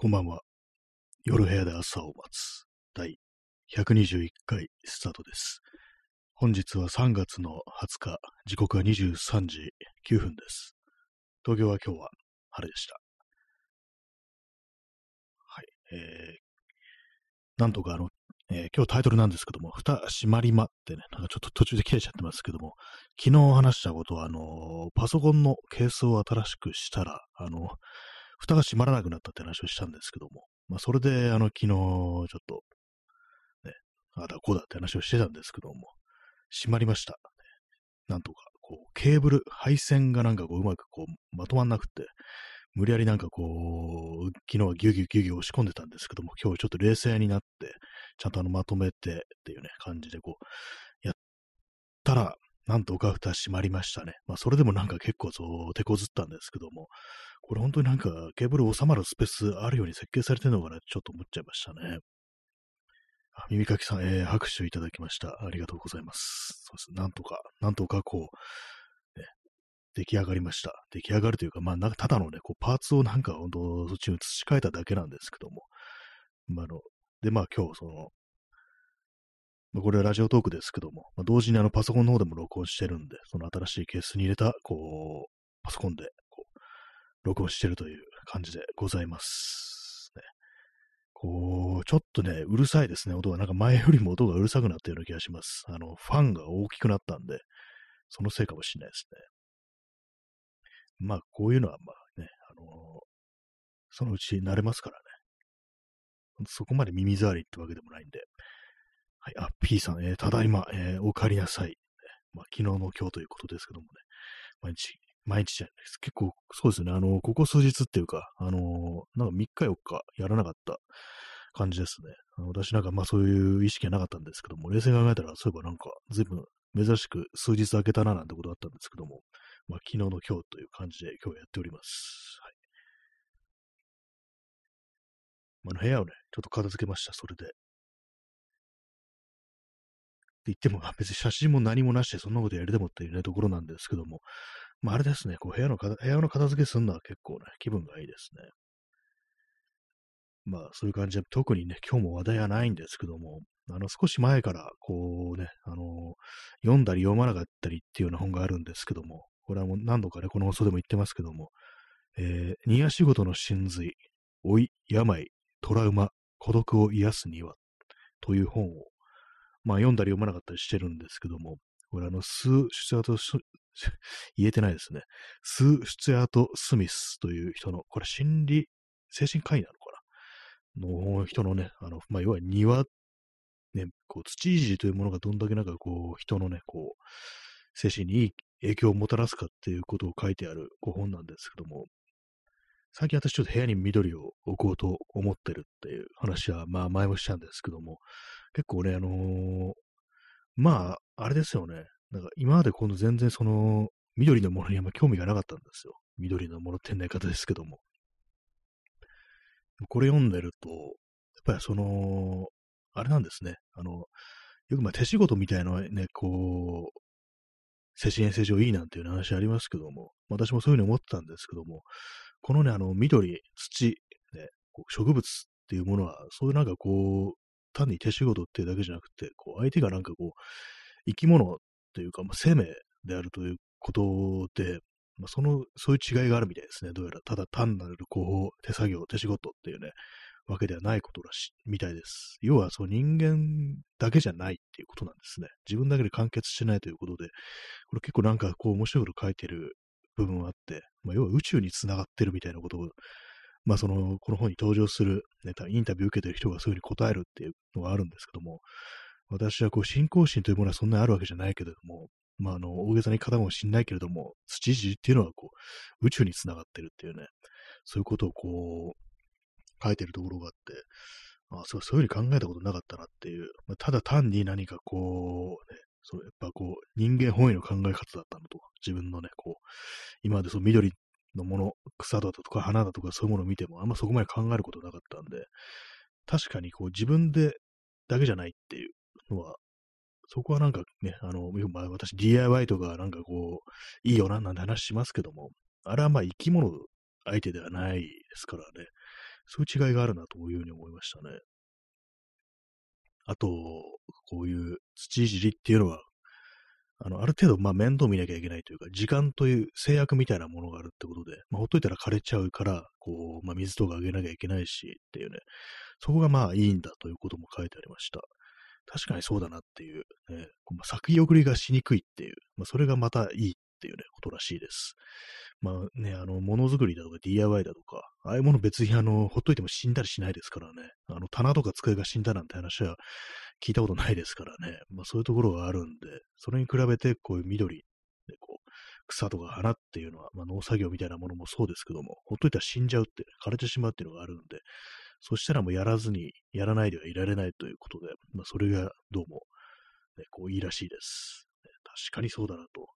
こんばんは。夜部屋で朝を待つ第121回スタートです。本日は3月の20日、時刻は23時9分です。東京は今日は晴れでした。はい。えー、なんとかあの、えー今日タイトルなんですけども、蓋閉まりまってね、なんかちょっと途中で切れちゃってますけども、昨日話したことは、あのパソコンのケースを新しくしたら、あの蓋が閉まらなくなったって話をしたんですけども、まあ、それで、あの、昨日、ちょっと、ね、あだこうだって話をしてたんですけども、閉まりました。なんとか、こう、ケーブル、配線がなんかこう、うまくこう、まとまんなくて、無理やりなんかこう、昨日はギュギュギュギュ押し込んでたんですけども、今日ちょっと冷静になって、ちゃんとあの、まとめてっていうね、感じでこう、やったら、なんとか蓋閉まりましたね。まあ、それでもなんか結構そう、手こずったんですけども、これ本当になんかケーブル収まるスペースあるように設計されてるのかなちょっと思っちゃいましたね。耳かきさん、えー拍手いただきました。ありがとうございます。そうです。なんとか、なんとかこう、ね、出来上がりました。出来上がるというか、まあ、なんかただのね、こうパーツをなんか本当そっちに移し替えただけなんですけども、まあ、あの、で、まあ今日その、まあ、これはラジオトークですけども、まあ、同時にあのパソコンの方でも録音してるんで、その新しいケースに入れた、こう、パソコンで、こう、録音してるという感じでございます。ね、こう、ちょっとね、うるさいですね、音が。なんか前よりも音がうるさくなったような気がします。あの、ファンが大きくなったんで、そのせいかもしれないですね。まあ、こういうのはまあね、あのそのうち慣れますからね。そこまで耳障りってわけでもないんで。はい、あ、P さん、えーただいま、えーお帰りなさい。まあ、昨日の今日ということですけどもね、毎日、毎日じゃないです。結構、そうですね、あの、ここ数日っていうか、あのなんか3日4日やらなかった感じですね。あの私なんかまあそういう意識はなかったんですけども、冷静に考えたら、そういえばなんか、随分珍しく数日空けたななんてことあったんですけども、まあ昨日の今日という感じで今日やっております。はい。まああの部屋をね、ちょっと片付けました、それで。って言っても、別に写真も何もなしでそんなことやりでもっていうね、ところなんですけども、まあ、あれですね、こう部屋の、部屋の片付けするのは結構ね、気分がいいですね。まあ、そういう感じで、特にね、今日も話題はないんですけども、あの、少し前から、こうね、あの、読んだり読まなかったりっていうような本があるんですけども、これはもう何度かね、この放送でも言ってますけども、えー、庭仕事の真髄、老い、病、トラウマ、孤独を癒すには、という本を、まあ読んだり読まなかったりしてるんですけども、これあの、スー・シュツアート・ス 言えてないですね。スー・シュツアート・スミスという人の、これ心理、精神科医なのかな？の人のね、あの、まあ、要は庭、ね、こう、土いじというものがどんだけなんかこう、人のね、こう、精神にいい影響をもたらすかっていうことを書いてあるご本なんですけども、最近私ちょっと部屋に緑を置こうと思ってるっていう話は、まあ前もしたんですけども、結構ね、あのーまあ、あれですよね。なんか今までこの全然その、緑のものにあんま興味がなかったんですよ。緑のものってな言い方ですけども。これ読んでると、やっぱりその、あれなんですね。あの、よくまあ手仕事みたいなね、こう、精神衛生上いいなんていう話ありますけども、私もそういうふうに思ってたんですけども、このね、あの、緑、土、ね、植物っていうものは、そういうなんかこう、単に手仕事っていうだけじゃなくて、こう、相手がなんかこう、生き物というか、まあ、生命であるということで、まあ、その、そういう違いがあるみたいですね。どうやら、ただ単なる、こう、手作業、手仕事っていうね、わけではないことらしい、みたいです。要は、そう、人間だけじゃないっていうことなんですね。自分だけで完結しないということで、これ結構なんか、こう、面白いこと書いてる部分はあって、まあ、要は宇宙に繋がってるみたいなことを、まあ、その、この本に登場する、ね、インタビュー受けてる人がそういうふうに答えるっていうのがあるんですけども、私はこう、信仰心というものはそんなにあるわけじゃないけれども、まあ、あの、大げさに方もしんないけれども、土いじりっていうのはこう、宇宙に繋がってるっていうね、そういうことをこう、書いてるところがあって、あそうそういうふうに考えたことなかったなっていう、まあ、ただ単に何かこう、ね、そう、やっぱこう、人間本位の考え方だったのと、自分のね、こう、今までその緑のもの、草だとか花だとかそういうものを見ても、あんまそこまで考えることなかったんで、確かにこう自分でだけじゃないっていうのは、そこはなんかね、あの、まあ、私 DIY とかなんかこう、いいよななんて話しますけども、あれはまあ生き物相手ではないですからね、そういう違いがあるなというふうに思いましたね。あと、こういう土いじりっていうのは、あの、ある程度、まあ、面倒見なきゃいけないというか、時間という制約みたいなものがあるってことで、まあ、ほっといたら枯れちゃうから、こう、まあ、水とかあげなきゃいけないしっていうね、そこがまあいいんだということも書いてありました。確かにそうだなっていう、ね、まあ、先送りがしにくいっていう、まあ、それがまたいいっっていうね、ことらしいです。まあね、あの、ものづくりだとか DIY だとか、ああいうもの別にあの、ほっといても死んだりしないですからね。あの、棚とか机が死んだなんて話は聞いたことないですからね。まあそういうところがあるんで、それに比べてこういう緑、でこう、草とか花っていうのは、まあ農作業みたいなものもそうですけども、ほっといたら死んじゃうって、枯れてしまうっていうのがあるんで、そしたらもうやらずに、やらないではいられないということで、まあそれがどうも、ね、こういいらしいです。確かにそうだなと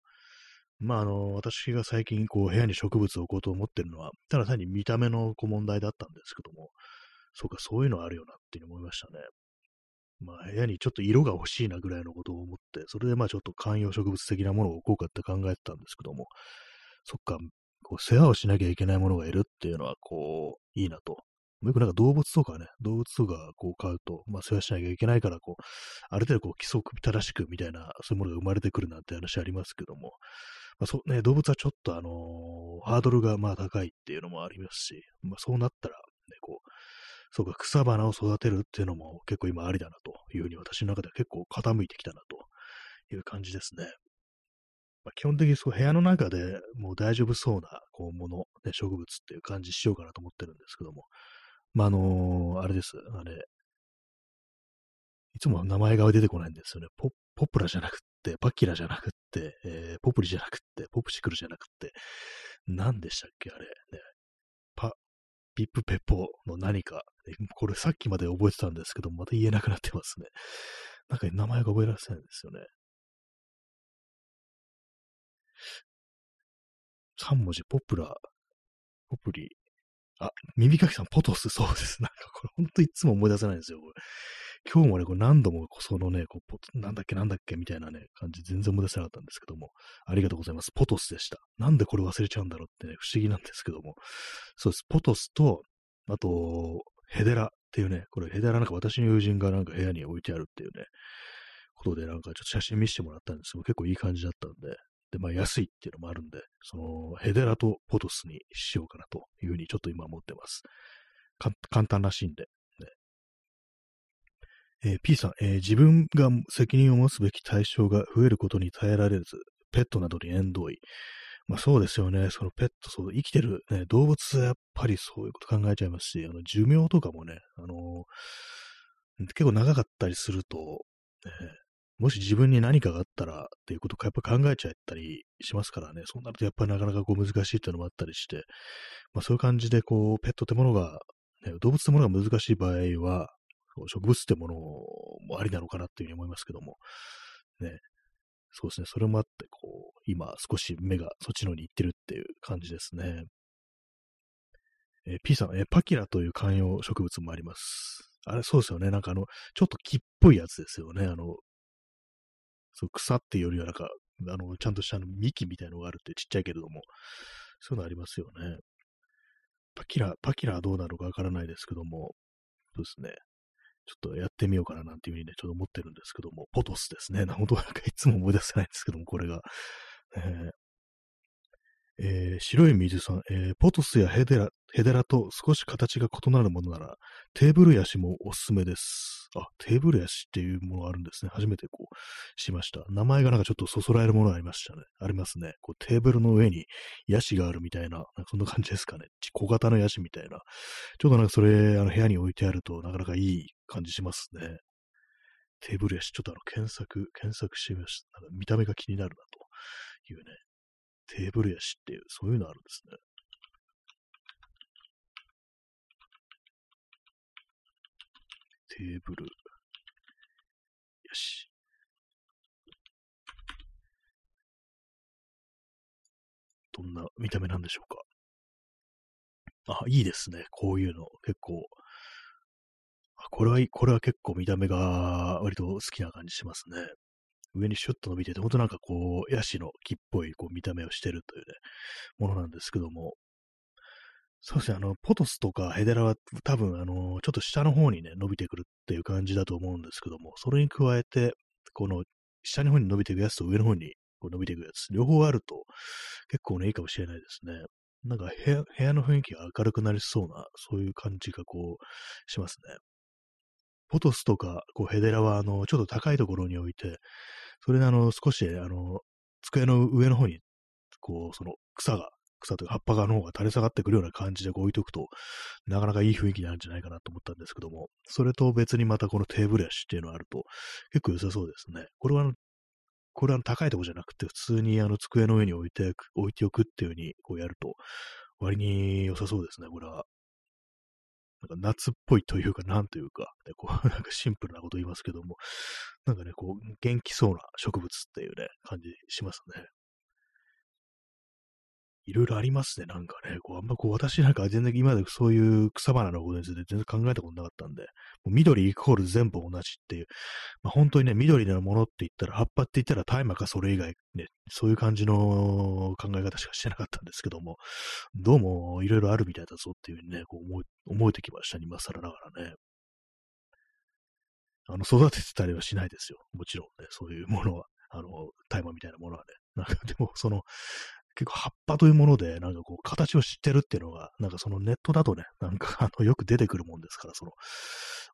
まあ、あの、私が最近、こう、部屋に植物を置こうと思ってるのは、ただ単に見た目のこう問題だったんですけども、そうか、そういうのあるよなっていうに思いましたね。まあ、部屋にちょっと色が欲しいなぐらいのことを思って、それでまあちょっと観葉植物的なものを置こうかって考えてたんですけども、そっか、こう世話をしなきゃいけないものがいるっていうのは、こう、いいなと。よくなんか動物とかね、動物とかこう飼うと、まあ世話しなきゃいけないから、こう、ある程度こう規則正しくみたいな、そういうものが生まれてくるなんて話ありますけども、まあそね、動物はちょっとあのー、ハードルがまあ高いっていうのもありますし、まあそうなったら、ね、こう、そうか、草花を育てるっていうのも結構今ありだなというふうに私の中では結構傾いてきたなという感じですね。まあ、基本的にそう部屋の中でもう大丈夫そうなこうもの、ね、植物っていう感じしようかなと思ってるんですけども、まあ、あのー、あれです。あれ、いつも名前が出てこないんですよね。ポポプラじゃなくって、パキラじゃなくって、えー、ポプリじゃなくって、ポプシクルじゃなくって、何でしたっけあれ、ね。パ、ピップペポの何か、これさっきまで覚えてたんですけど、また言えなくなってますね。なんか名前が覚えられないんですよね。3文字、ポプラ、ポプリ、あ、耳かきさん、ポトス、そうです。なんかこれ、ほんといつも思い出せないんですよ。これ今日もね、これ何度もそのね、こうポなんだっけなんだっけみたいなね、感じ全然思い出せなかったんですけども、ありがとうございます。ポトスでした。なんでこれ忘れちゃうんだろうってね、不思議なんですけども、そうです。ポトスと、あと、ヘデラっていうね、これヘデラなんか私の友人がなんか部屋に置いてあるっていうね、ことでなんかちょっと写真見せてもらったんですけど、結構いい感じだったんで、で、まあ安いっていうのもあるんで、そのヘデラとポトスにしようかなというふうにちょっと今思ってます。簡単らしいんで、ね。えー、P さん、えー、自分が責任を持つべき対象が増えることに耐えられず、ペットなどに縁遠い。まあそうですよね。そのペット、そう、生きてる、ね、動物はやっぱりそういうこと考えちゃいますし、あの、寿命とかもね、あのー、結構長かったりすると、えもし自分に何かがあったらっていうことをやっぱ考えちゃったりしますからね、そうなるとやっぱりなかなかこう難しいっていうのもあったりして、まあそういう感じでこう、ペットってものが、ね、動物ってものが難しい場合は、植物ってものもありなのかなっていうふうに思いますけども、ね、そうですね、それもあって、こう、今少し目がそっちの方に行ってるっていう感じですね。えー、P さん、え、パキラという観葉植物もあります。あれ、そうですよね。なんかあの、ちょっと木っぽいやつですよね。あの、そう草っていうよりはなんか、あの、ちゃんとしたあの幹みたいのがあるってちっちゃいけれども、そういうのありますよね。パキラ、パキラはどうなのかわからないですけども、そうですね。ちょっとやってみようかななんていうふうにね、ちょっと思ってるんですけども、ポトスですね。な本当なんかいつも思い出せないんですけども、これが。えー、えー、白い水さん、えー、ポトスやヘデラ、ヘデラと少し形が異なるものなら、テーブルヤシもおすすめです。あ、テーブルヤシっていうものがあるんですね。初めてこう、しました。名前がなんかちょっとそそられるものがありましたね。ありますね。こうテーブルの上にヤシがあるみたいな、なんかそんな感じですかね。小型のヤシみたいな。ちょっとなんかそれ、あの部屋に置いてあるとなかなかいい感じしますね。テーブルヤシ、ちょっとあの検索、検索してみました。なんか見た目が気になるなというね。テーブルヤシっていう、そういうのあるんですね。テーブル。よし。どんな見た目なんでしょうか。あ、いいですね。こういうの。結構。あこれは、これは結構見た目が割と好きな感じしますね。上にシュッと伸びてて、ほんとなんかこう、ヤシの木っぽいこう見た目をしてるというね、ものなんですけども、そうですね、あの、ポトスとかヘデラは多分、あの、ちょっと下の方にね、伸びてくるっていう感じだと思うんですけども、それに加えて、この下の方に伸びていくやつと上の方にこう伸びていくやつ、両方あると結構ね、いいかもしれないですね。なんか部屋部屋の雰囲気が明るくなりそうな、そういう感じがこう、しますね。ポトスとかこうヘデラは、あの、ちょっと高いところに置いて、それであの、少し、あの、机の上の方に、こう、その草が草というか葉っぱがの方が垂れ下がってくるような感じでこう置いとくと、なかなかいい雰囲気になるんじゃないかなと思ったんですけども、それと別にまたこのテーブル足っていうのがあると結構良さそうですね。これはあの、これは高いとこじゃなくて、普通にあの机の上に置いて、置いておくっていう風にこうやると、割に良さそうですね、これは。なんか夏っぽいというか、なんというか、ね、こう、なんかシンプルなこと言いますけども、なんかね、こう、元気そうな植物っていうね、感じしますね。いろいろありますね、なんかね。こう、あんまこう、私なんか全然今までそういう草花のことについて全然考えたことなかったんで、もう緑イコール全部同じっていう、まあ、本当にね、緑のものって言ったら、葉っぱって言ったら大麻かそれ以外、ね、そういう感じの考え方しかしてなかったんですけども、どうもいろいろあるみたいだぞっていうふうにね、こう思思えてきましたね、今更ながらね。あの、育ててたりはしないですよ。もちろんね、そういうものは。あの、大麻みたいなものはね。なんかでも、その、結構葉っぱというもので、なんかこう、形を知ってるっていうのが、なんかそのネットだとね、なんか あの、よく出てくるもんですから、その、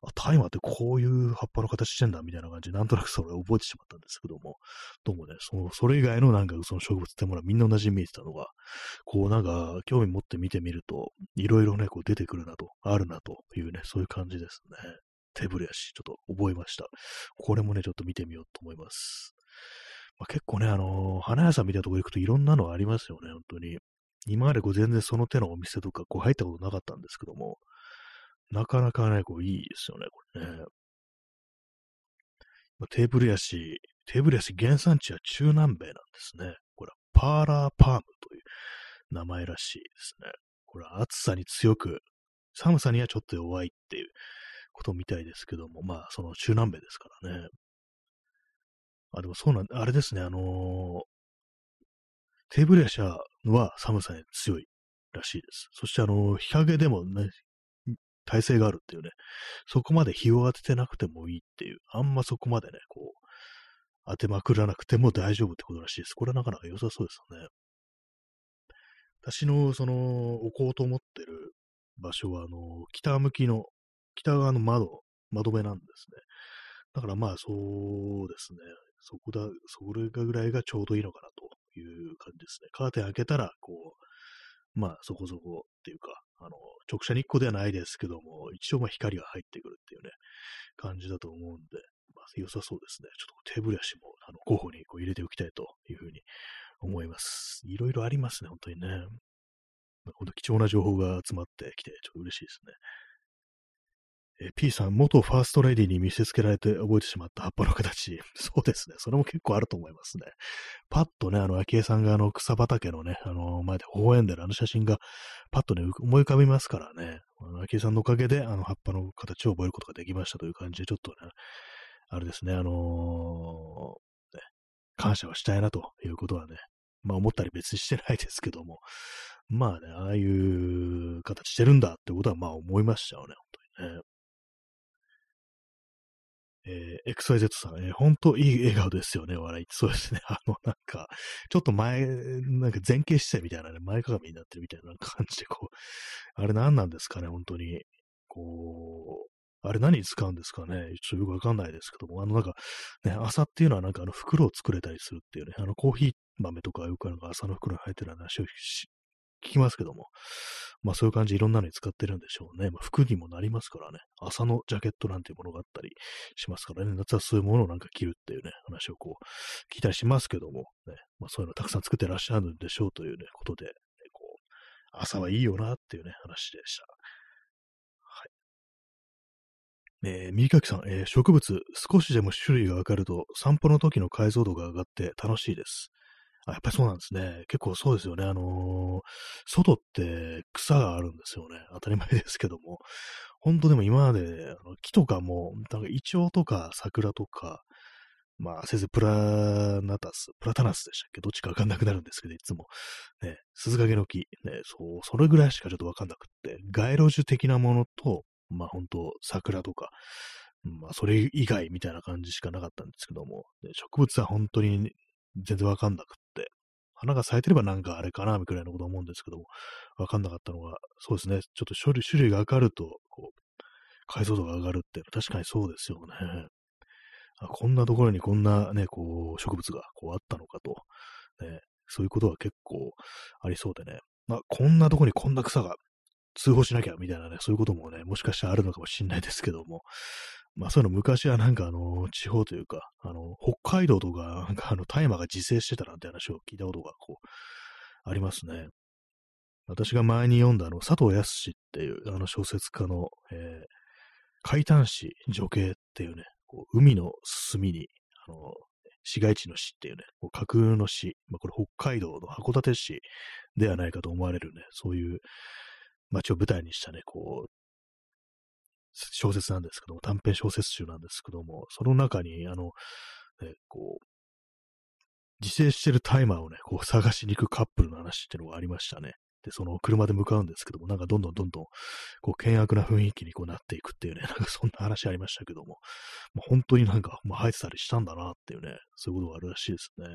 あ、大麻ってこういう葉っぱの形してんだ、みたいな感じで、なんとなくそれを覚えてしまったんですけども、どうもね、その、それ以外のなんかその植物ってものはみんな同じに見えてたのが、こうなんか、興味持って見てみると、いろいろね、こう出てくるなと、あるなというね、そういう感じですね。テーブルやし、ちょっと覚えました。これもね、ちょっと見てみようと思います。まあ、結構ね、あのー、花屋さんみたいなとこ行くといろんなのありますよね、本当に。今までこう全然その手のお店とかこう入ったことなかったんですけども、なかなかね、こういいですよね、これね。まあ、テーブルやし、テーブルやし原産地は中南米なんですね。これはパーラーパームという名前らしいですね。これは暑さに強く、寒さにはちょっと弱いっていうことみたいですけども、まあその中南米ですからね。あ、でもそうなん、あれですね、あのー、テーブルヤシャは寒さに強いらしいです。そしてあのー、日陰でもね、耐性があるっていうね、そこまで日を当ててなくてもいいっていう、あんまそこまでね、こう、当てまくらなくても大丈夫ってことらしいです。これはなかなか良さそうですよね。私の、その、置こうと思ってる場所は、あの、北向きの、北側の窓、窓辺なんですね。だからまあそうですね。そこだ、それがぐらいがちょうどいいのかなという感じですね。カーテン開けたら、こう、まあそこそこっていうか、あの、直射日光ではないですけども、一応まあ光が入ってくるっていうね、感じだと思うんで、まあ良さそうですね。ちょっとテーブル足も、あの、候補にこう入れておきたいというふうに思います。いろいろありますね、本当にね。本当貴重な情報が集まってきて、ちょっと嬉しいですね。え P さん、元ファーストレディに見せつけられて覚えてしまった葉っぱの形。そうですね。それも結構あると思いますね。パッとね、あの、昭恵さんがあの、草畑のね、あの、前で微笑んでるあの写真が、パッとね、思い浮かびますからね。昭恵さんのおかげで、あの、葉っぱの形を覚えることができましたという感じで、ちょっとね、あれですね、あのー、ね、感謝はしたいなということはね、まあ思ったり別にしてないですけども、まあね、ああいう形してるんだってことはまあ思いましたよね、本当にね。えー、XYZ さん、えー、本当いい笑顔ですよね、笑い。そうですね。あの、なんか、ちょっと前、なんか前傾姿勢みたいなね、前かがみになってるみたいな感じで、こう、あれ何なんですかね、本当に。こう、あれ何に使うんですかねちょっとよくわかんないですけども、あのなんか、ね、朝っていうのはなんかあの袋を作れたりするっていうね、あのコーヒー豆とかよくなんか朝の袋に入ってる話を聞きますけども、まあそういう感じいろんなのに使ってるんでしょうね。まあ、服にもなりますからね。朝のジャケットなんていうものがあったりしますからね。夏はそういうものをなんか着るっていうね、話をこう、聞いたりしますけども、ね。まあそういうのたくさん作ってらっしゃるんでしょうというね、ことで、ね、こう、朝はいいよなっていうね、話でした。はい。えー、右かきさん、えー、植物、少しでも種類がわかると、散歩の時の解像度が上がって楽しいです。あ、やっぱりそうなんですね。結構そうですよね。あのー、外って草があるんですよね。当たり前ですけども。本当でも今まで、あの木とかも、なんかイチョウとか桜とか、まあ、せいぜいプラナタス、プラタナスでしたっけ？どっちかわかんなくなるんですけど、いつも。ね、鈴掛の木、ね、そう、それぐらいしかちょっとわかんなくって、街路樹的なものと、まあ本当桜とか、まあそれ以外みたいな感じしかなかったんですけども、植物は本当に全然わかんなくっ、花が咲いてればなんかあれかな、みたいなこと思うんですけども、わかんなかったのが、そうですね、ちょっと種類種類が上がると、こう、解像度が上がるって確かにそうですよね。あこんなところにこんなね、こう、植物がこうあったのかと、ね、そういうことは結構ありそうでね。まあ、こんなところにこんな草が通報しなきゃみたいなね、そういうこともね、もしかしたらあるのかもしれないですけども、まあそういうの昔はなんかあの、地方というか、あの、北海道とか、なんかあの、大麻が自生してたなんて話を聞いたことがこう、ありますね。私が前に読んだあの、佐藤康っていうあの小説家の、えー、海胆市女系っていうね、こう海の隅に、あの、市街地の市っていうね、こう架空の市、まあ、これ北海道の函館市ではないかと思われるね、そういう街を舞台にしたね、こう、小説なんですけども、短編小説集なんですけども、その中に、あの、ね、こう、自生してるタイマーをね、こう探しに行くカップルの話っていうのがありましたね。で、その車で向かうんですけども、なんかどんどんどんどん、こう、険悪な雰囲気にこうなっていくっていうね、なんかそんな話ありましたけども、もう本当になんか、まあ、生えてたりしたんだなっていうね、そういうことがあるらしいですね。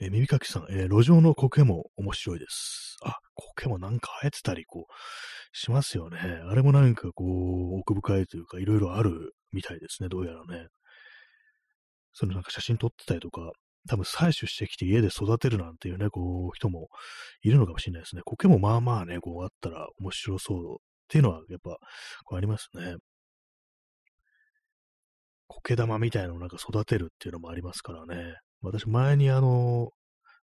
えー、耳かきさん、えー、路上の苔も面白いです。あ、苔もなんか生えてたり、こう、しますよね。あれもなんかこう、奥深いというか、いろいろあるみたいですね、どうやらね。そのなんか写真撮ってたりとか、多分採取してきて家で育てるなんていうね、こう、人もいるのかもしれないですね。苔もまあまあね、こうあったら面白そうっていうのはやっぱ、こうありますね。苔玉みたいなのをなんか育てるっていうのもありますからね。私前にあの、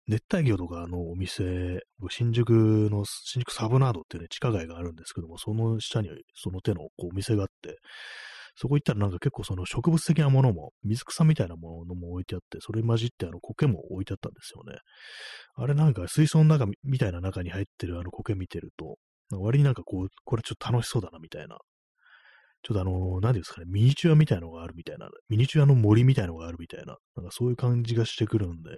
熱帯魚とかのお店、新宿の、新宿サブナードっていうね、地下街があるんですけども、その下にその手のこうお店があって、そこ行ったらなんか結構その植物的なものも、水草みたいなものも置いてあって、それ混じってあの苔も置いてあったんですよね。あれなんか水槽の中みたいな中に入ってるあの苔見てると、割になんかこう、これちょっと楽しそうだなみたいな。ちょっとあの、何ですかね、ミニチュアみたいなのがあるみたいな、ミニチュアの森みたいなのがあるみたいな、なんかそういう感じがしてくるんで、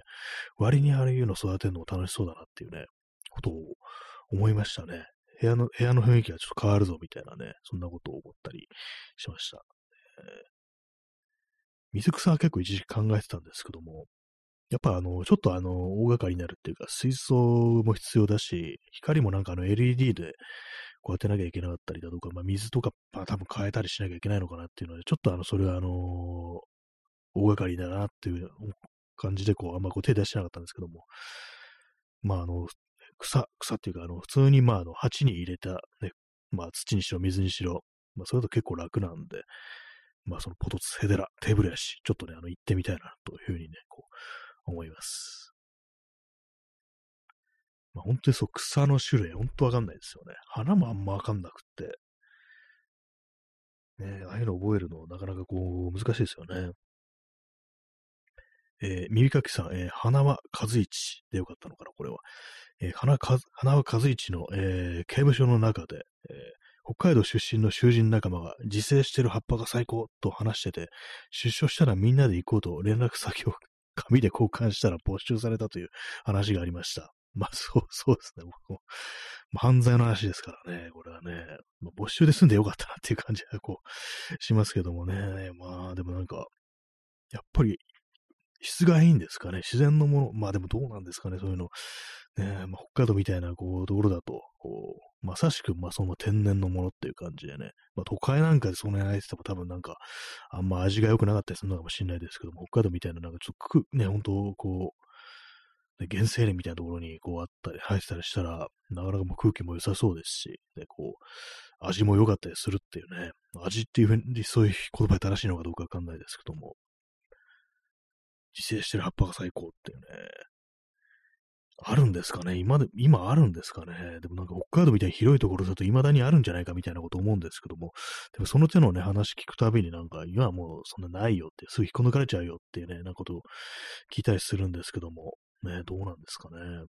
割にああいうの育てるのも楽しそうだなっていうね、ことを思いましたね。部屋の、部屋の雰囲気がちょっと変わるぞみたいなね、そんなことを思ったりしました。えー、水草は結構一時期考えてたんですけども、やっぱあの、ちょっとあの、大掛かりになるっていうか、水槽も必要だし、光もなんかあの LED でこう当てなきゃいけなかったりだとか、まあ水とか、まあ多分変えたりしなきゃいけないのかなっていうので、ちょっとあの、それはあのー、大掛かりだなっていう感じで、こう、あんまこう手出してなかったんですけども、まああの、草、草っていうか、あの、普通にまああの、鉢に入れた、ね、まあ土にしろ水にしろ、まあそれだと結構楽なんで、まあそのポトツヘデラ、テーブルやし、ちょっとね、あの、行ってみたいなというふうにね、こう、思います。まあ、本当にそう、草の種類、本当わかんないですよね。花もあんまわかんなくって。ね、ああいうの覚えるの、なかなかこう、難しいですよね。えー、耳かきさん、えー、花は和一でよかったのかな、これは。えー、花か花は和一の、えー、刑務所の中で、えー、北海道出身の囚人仲間が自生してる葉っぱが最高と話してて、出所したらみんなで行こうと連絡先を紙で交換したら没収されたという話がありました。まあ、そう、そうですね。僕も、犯罪の話ですからね、これはね、まあ、没収で済んでよかったなっていう感じがこう、しますけどもね。まあ、でもなんか、やっぱり、質がいいんですかね。自然のもの。まあでもどうなんですかね、そういうの。ね、まあ、北海道みたいな、こう、ところだと、こう、まさしく、まあ、その天然のものっていう感じでね。まあ、都会なんかでその辺焼いてても多分なんか、あんま味が良くなかったりするのかもしれないですけども、北海道みたいな、なんかちょっとく、ね、本当こう、原生林みたいなところにこうあったり、生えてたりしたら、なかなかもう空気も良さそうですし、で、こう、味も良かったりするっていうね、味っていうふうに、そういう言葉で正しいのかどうかわかんないですけども、自生してる葉っぱが最高っていうね、あるんですかね？今で、今あるんですかね？でもなんか北海道みたいに広いところだと未だにあるんじゃないかみたいなこと思うんですけども、でもその手のね、話聞くたびになんか、今はもうそんなないよって、すぐ引っこ抜かれちゃうよっていうね、なことを聞いたりするんですけども、ね、どうなんですかね。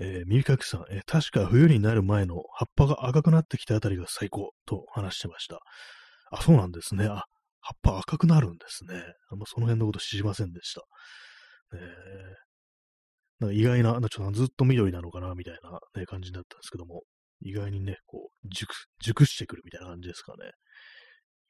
えー、耳かきさん、えー、確か冬になる前の葉っぱが赤くなってきたあたりが最高と話してました。あ、そうなんですね。あ、葉っぱ赤くなるんですね。あんまその辺のこと知りませんでした。えー、なんか意外な、ちょっとずっと緑なのかな、みたいな、ね、感じだったんですけども、意外にね、こう、熟、熟してくるみたいな感じですかね。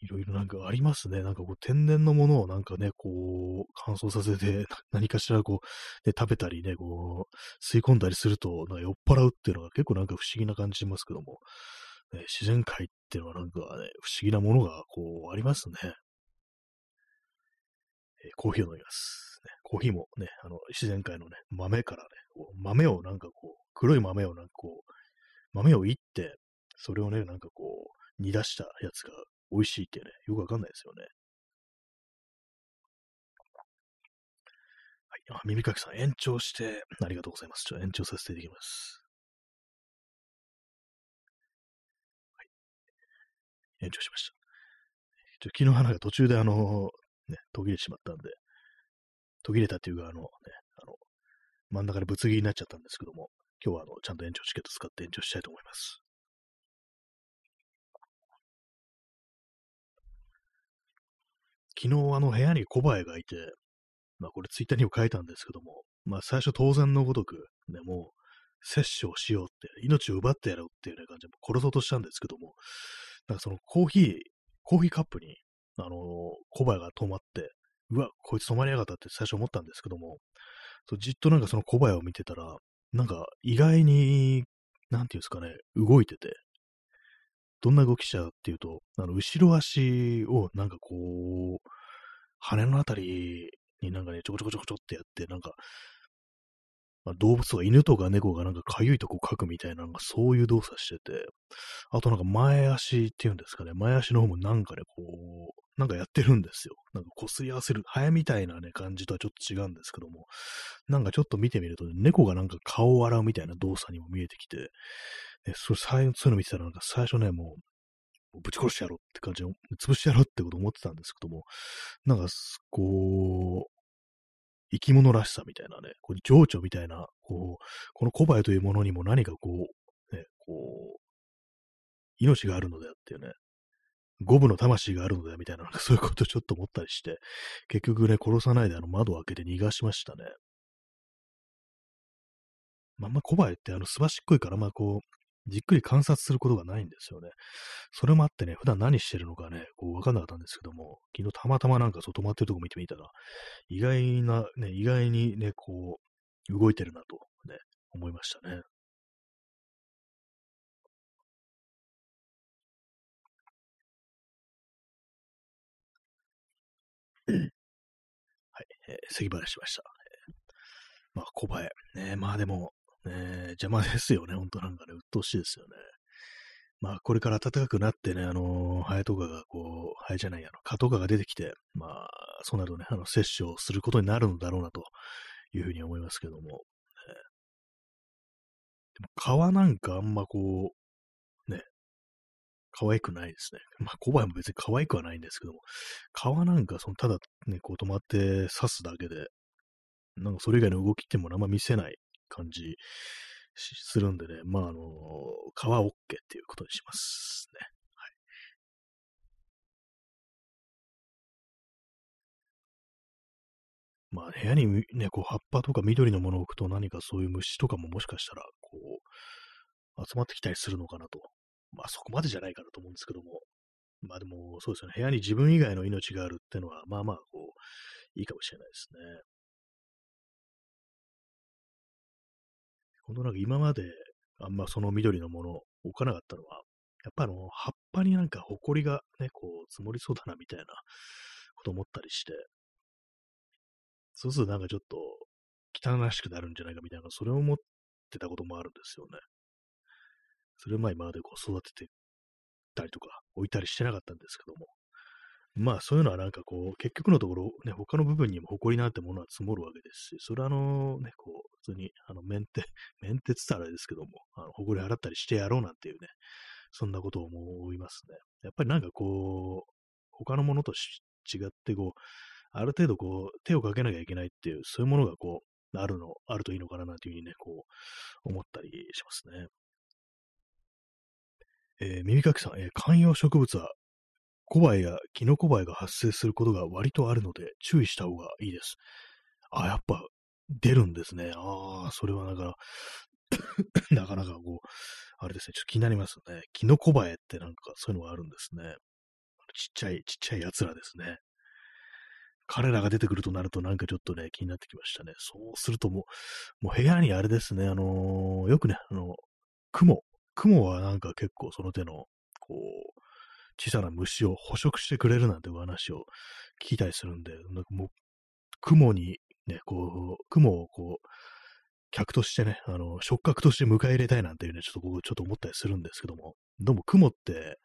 いろいろなんかありますね。なんかこう天然のものをなんかね、こう乾燥させて 何かしらこう、ね、食べたりね、こう吸い込んだりするとなんか酔っ払うっていうのが結構なんか不思議な感じしますけども、ね、自然界っていうのはなんかね、不思議なものがこうありますね。えー、コーヒーを飲みます。ね、コーヒーもね、あの自然界のね、豆からね、こう豆をなんかこう、黒い豆をなんかこう、豆をいって、それをね、なんかこう、煮出したやつが美味しいってね、よくわかんないですよね。はい。あ、耳かきさん、延長して、ありがとうございます。ちょっと延長させていただきます。はい。延長しました。ちょ昨日花が途中であの、ね、途切れてしまったんで、途切れたっていうか、あのね、あの、真ん中でぶつ切りになっちゃったんですけども、今日はあの、ちゃんと延長チケット使って延長したいと思います。昨日あの部屋に小林がいて、まあこれツイッターにも書いたんですけども、まあ最初当然のごとく、ね、もう、摂取をしようって、命を奪ってやろうっていうような感じで殺そうとしたんですけども、なんかそのコーヒー、コーヒーカップに、あのー、小林が止まって、うわ、こいつ止まりやがったって最初思ったんですけども、そうじっとなんかその小林を見てたら、なんか意外に、なんていうんですかね、動いてて、どんな動きしたっていうと、あの、後ろ足をなんかこう、羽のあたりになんかね、ちょこちょこちょこちょってやって、なんか、まあ、動物とか犬とか猫がなんか痒いとこ描くみたいな、なんかそういう動作してて、あとなんか前足っていうんですかね、前足の方もなんかね、こう、なんかやってるんですよ。なんかこすり合わせる、ハエみたいなね、感じとはちょっと違うんですけども、なんかちょっと見てみると、猫がなんか顔を洗うみたいな動作にも見えてきて、え、それ、そういうの見てたら、なんか最初ね、もう、ぶち殺してやろうって感じで、潰してやろうってこと思ってたんですけども、なんか、こう、生き物らしさみたいなね、こう情緒みたいな、こう、この小林というものにも何かこう、ね、こう、命があるのであってね、五分の魂があるのだみたいな、そういうことをちょっと思ったりして、結局ね、殺さないであの窓を開けて逃がしましたね。まあ、まあ、小林ってあの、すばしっこいから、まあこう、じっくり観察することがないんですよね。それもあってね、普段何してるのかね、こう分かんなかったんですけども、昨日たまたまなんかそう止まってるとこ見てみたら、意外な、ね、意外にね、こう、動いてるなと、ね、思いましたね。え、咳払いしました。えー、まあ、小林。ね、まあでも、ね、邪魔ですよね。ほんとなんかね、鬱陶しいですよね。まあ、これから暖かくなってね、あの、ハエとかがこう、ハエじゃないや、蚊とかが出てきて、まあ、そうなるとね、あの、摂取をすることになるのだろうな、というふうに思いますけども。ね、でも、蚊なんかあんまこう、可愛くないですね。まあ、コバエも別に可愛くはないんですけども、蚊なんか、その、ただね、こう止まって刺すだけで、なんかそれ以外の動きってもあんま見せない感じするんでね、まあ、あの、皮 OK っていうことにしますね。はい。まあ、部屋にね、こう、葉っぱとか緑のものを置くと何かそういう虫とかももしかしたら、こう、集まってきたりするのかなと。まあ、そこまでじゃないかなと思うんですけども。まあでも、そうですよね。部屋に自分以外の命があるっていうのは、まあまあ、こう、いいかもしれないですね。本当なんか今まであんまその緑のもの置かなかったのは、やっぱあの、葉っぱになんか埃がね、こう積もりそうだなみたいなこと思ったりして、そうするとなんかちょっと汚らしくなるんじゃないかみたいな、それを思ってたこともあるんですよね。それをまあ今までこう育ててたりとか置いたりしてなかったんですけども、まあそういうのはなんかこう、結局のところ、ね、他の部分にも埃なんてものは積もるわけですし、それはあのね、こう、普通に、あの、メンテ、メンテつったらあれですけども、あの、埃払ったりしてやろうなんていうね、そんなことを思いますね。やっぱりなんかこう、他のものと違ってこう、ある程度こう、手をかけなきゃいけないっていう、そういうものがこう、あるの、あるといいのかななんていうふうにね、こう、思ったりしますね。えー、耳かきさん、えー、観葉植物はコバエやキノコバエが発生することが割とあるので注意した方がいいです。あ、やっぱ出るんですね。ああ、それはなんか、なかなかこう、あれですね、ちょっと気になりますよね。キノコバエってなんかそういうのがあるんですね。ちっちゃい、ちっちゃい奴らですね。彼らが出てくるとなるとなんかちょっとね、気になってきましたね。そうするともう、もう部屋にあれですね、あのー、よくね、あの、雲。雲はなんか結構その手の、こう、小さな虫を捕食してくれるなんてお話を聞いたりするんで、なんかもう、雲にね、こう、雲をこう、客としてね、あの、触覚として迎え入れたいなんていうね、ちょっと僕ちょっと思ったりするんですけども、どうも雲って、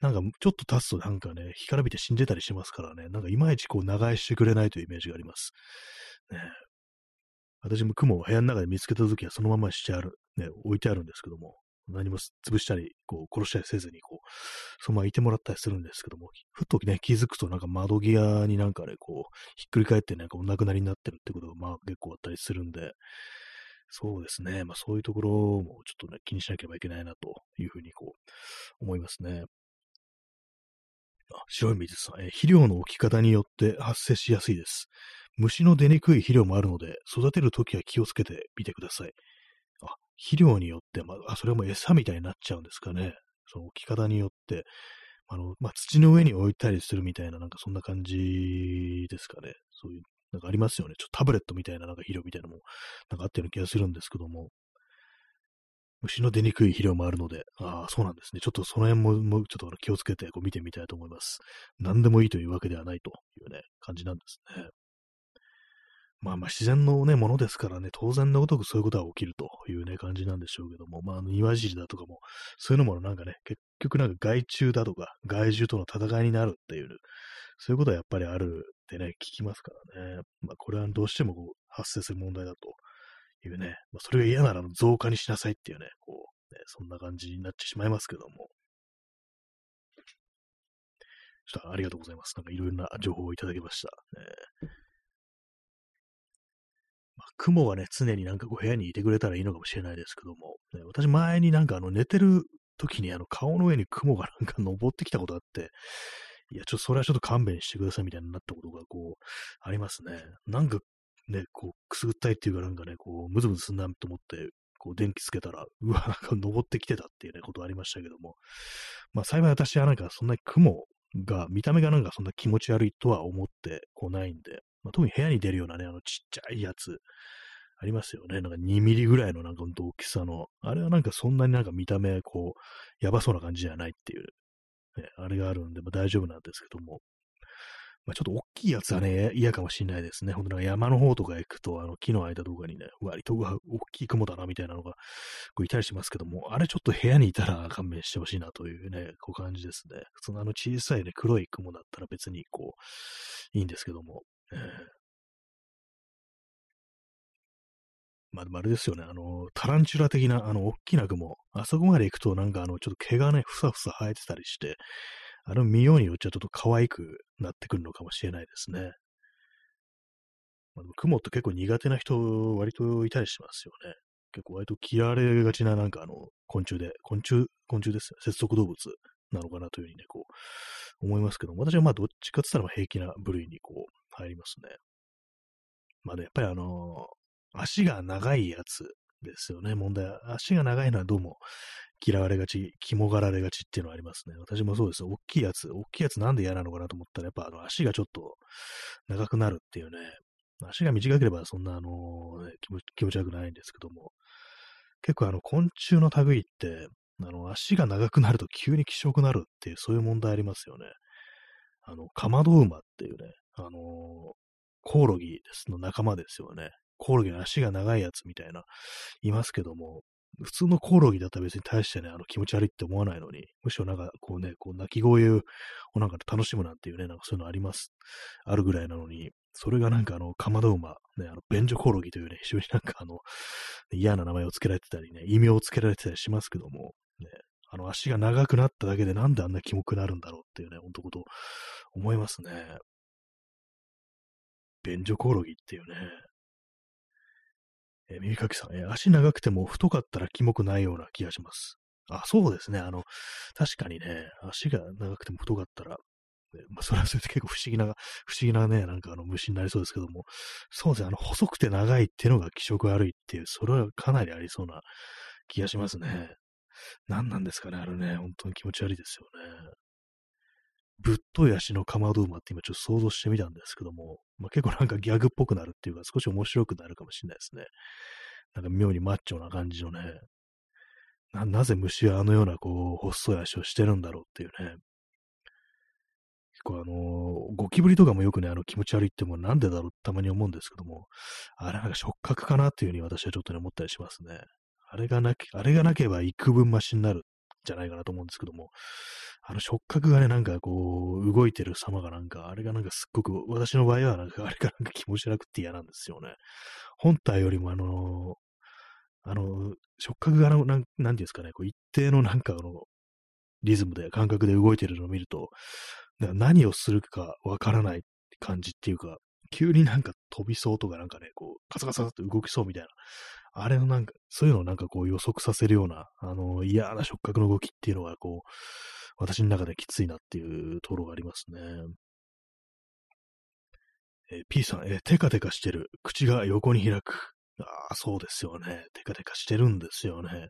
なんかちょっと経つとなんかね、干からびて死んでたりしますからね、なんかいまいちこう長居してくれないというイメージがあります。ね、私も雲を部屋の中で見つけたときはそのまましてある、ね、置いてあるんですけども、何も潰したり、こう、殺したりせずに、こう、そのままいてもらったりするんですけども、ふっとね、気づくとなんか窓際になんかね、こう、ひっくり返ってなんかお亡くなりになってるってことが、まあ結構あったりするんで、そうですね。まあそういうところもちょっとね、気にしなければいけないなというふうにこう、思いますね。あ、白い水さん、え肥料の置き方によって発生しやすいです。虫の出にくい肥料もあるので、育てるときは気をつけてみてください。肥料によって、まあ、それも餌みたいになっちゃうんですかね。その置き方によって、あの、まあ、土の上に置いたりするみたいな、なんかそんな感じですかね。そういう、なんかありますよね。ちょっとタブレットみたいな、なんか肥料みたいなのも、なんかあったような気がするんですけども。虫の出にくい肥料もあるので、ああ、そうなんですね。ちょっとその辺も、もうちょっと気をつけてこう見てみたいと思います。何でもいいというわけではないというね、感じなんですね。まあまあ自然のね、ものですからね、当然のごとくそういうことは起きるというね、感じなんでしょうけども、まあ、あの、岩尻だとかも、そういうのもなんかね、結局なんか害虫だとか、害獣との戦いになるっていう、そういうことはやっぱりあるってね、聞きますからね。まあ、これはどうしてもこう発生する問題だというね、まあ、それが嫌なら増加にしなさいっていうね、こう、ね、そんな感じになってしまいますけども。ちょっとありがとうございます。なんかいろいろな情報をいただきました。ね雲がね、常になんかこう部屋にいてくれたらいいのかもしれないですけども、ね、私前になんかあの寝てる時にあの顔の上に雲がなんか登ってきたことあって、いや、ちょっとそれはちょっと勘弁してくださいみたいになったことがこう、ありますね。なんかね、こう、くすぐったいっていうかなんかね、こう、ムズムズすんなと思って、こう、電気つけたら、うわ、なんか登ってきてたっていうね、ことありましたけども。まあ、幸い私はなんかそんなに雲が、見た目がなんかそんな気持ち悪いとは思ってこうないんで、まあ、特に部屋に出るようなね、あのちっちゃいやつ、ありますよね。なんか2ミリぐらいのなんか大きさの、あれはなんかそんなになんか見た目、こう、やばそうな感じじゃないっていう、ね、あれがあるんで、まあ、大丈夫なんですけども、まあ、ちょっと大きいやつはね、嫌かもしれないですね。ほんとなんか山の方とか行くと、あの木の間とかにね、割と大きい雲だなみたいなのがこういたりしますけども、あれちょっと部屋にいたら勘弁してほしいなというね、こう感じですね。普通のあの小さいね、黒い雲だったら別にこう、いいんですけども、えー、まあ、あれですよね、あの、タランチュラ的な、あの、大きな雲、あそこまで行くと、なんか、あの、ちょっと毛がね、ふさふさ生えてたりして、あの、見ようによっちゃちょっと可愛くなってくるのかもしれないですね。まあ、雲って結構苦手な人、割といたりしますよね。結構割と嫌われがちな、なんかあの、昆虫で、昆虫、昆虫ですよ、接続動物なのかなというふうにね、こう、思いますけども、私はまあ、どっちかって言ったら平気な部類にこう、入りますね。まあね、やっぱりあの足が長いやつですよね、問題は。足が長いのはどうも嫌われがち、肝がられがちっていうのはありますね。私もそうです。大きいやつ、大きいやつなんで嫌なのかなと思ったら、やっぱあの足がちょっと長くなるっていうね。足が短ければそんなあの、ね、気持ち悪くないんですけども、結構あの昆虫の類って、あの足が長くなると急に希少くなるっていう、そういう問題ありますよね。あの、カマドウマっていうね、あのコオロギですの仲間ですよね。コオロギの足が長いやつみたいな、いますけども、普通のコオロギだったら別に対してね、あの気持ち悪いって思わないのに、むしろなんかこうね、こう鳴き声をなんか楽しむなんていうね、なんかそういうのあります。あるぐらいなのに、それがなんかあの、カマドウマ、ね、あの、便所コオロギというね、非常になんかあの、嫌な名前を付けられてたりね、異名を付けられてたりしますけども、ね、あの、足が長くなっただけでなんであんなキモくなるんだろうっていうね、ほんとこと思いますね。便所コオロギっていうね、えー、耳かきさん、えー、足長くても太かったらキモくないような気がします。あ、そうですね。あの、確かにね、足が長くても太かったら、まあ、それはそれで結構不思議な、不思議なね、なんかあの虫になりそうですけども、そうですね、あの、細くて長いっていうのが気色悪いっていう、それはかなりありそうな気がしますね。何なんですかね、あれね、本当に気持ち悪いですよね。ぶっとい足のかまど馬って今ちょっと想像してみたんですけども、まあ、結構なんかギャグっぽくなるっていうか少し面白くなるかもしれないですね。なんか妙にマッチョな感じのね、な、なぜ虫はあのようなこう、細い足をしてるんだろうっていうね。結構あのー、ゴキブリとかもよくね、あの気持ち悪いってもなんでだろうたまに思うんですけども、あれなんか触覚かなっていうふうに私はちょっとね、思ったりしますね。あれがなけ、あれがなければ幾分増しになるじゃないかなと思うんですけども、あの触覚がね、なんかこう、動いてる様がなんか、あれがなんかすっごく、私の場合はなんか、あれがなんか気持ち悪くて嫌なんですよね。本体よりもあの、あの、触覚がなん、なんていうんですかね、こう一定のなんかあの、リズムで、感覚で動いてるのを見ると、何をするかわからない感じっていうか、急になんか飛びそうとかなんかね、こう、カサカサって動きそうみたいな、あれのなんか、そういうのをなんかこう予測させるような、あの、嫌な触覚の動きっていうのは、こう、私の中できついなっていうところがありますね。えー、P さん、えー、テカテカしてる。口が横に開く。ああ、そうですよね。テカテカしてるんですよね。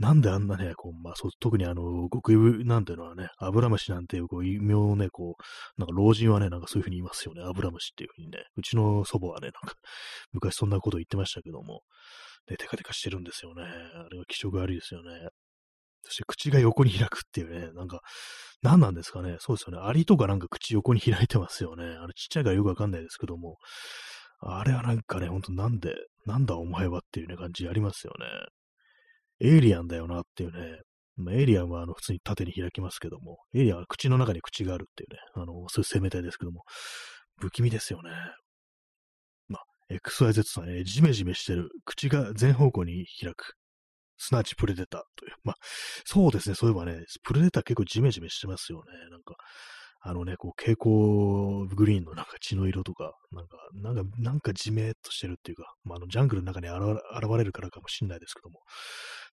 なんであんなね、こう、まあ、そ特にあの、極意なんていうのはね、アブラムシなんていう、こう、異名をね、こう、なんか老人はね、なんかそういうふうに言いますよね。アブラムシっていうふうにね。うちの祖母はね、なんか、昔そんなこと言ってましたけども、で、テカテカしてるんですよね。あれは気色悪いですよね。そして口が横に開くっていうね、なんか、何なんですかね。そうですよね。アリとかなんか口横に開いてますよね。あれちっちゃいからよくわかんないですけども、あれはなんかね、ほんとなんで、なんだお前はっていうね、感じありますよね。エイリアンだよなっていうね。エイリアンはあの普通に縦に開きますけども、エイリアンは口の中に口があるっていうね、あの、そういう生命体ですけども、不気味ですよね。まあ、XYZ さん、えー、ジメジメしてる。口が全方向に開く。すなわちプレデターという。まあ、そうですね。そういえばね、プレデター結構ジメジメしてますよね。なんか、あのね、こう、蛍光グリーンのなんか血の色とか、なんか、なんか、なんかじめっとしてるっていうか、まあ、あの、ジャングルの中に現れるからかもしんないですけども、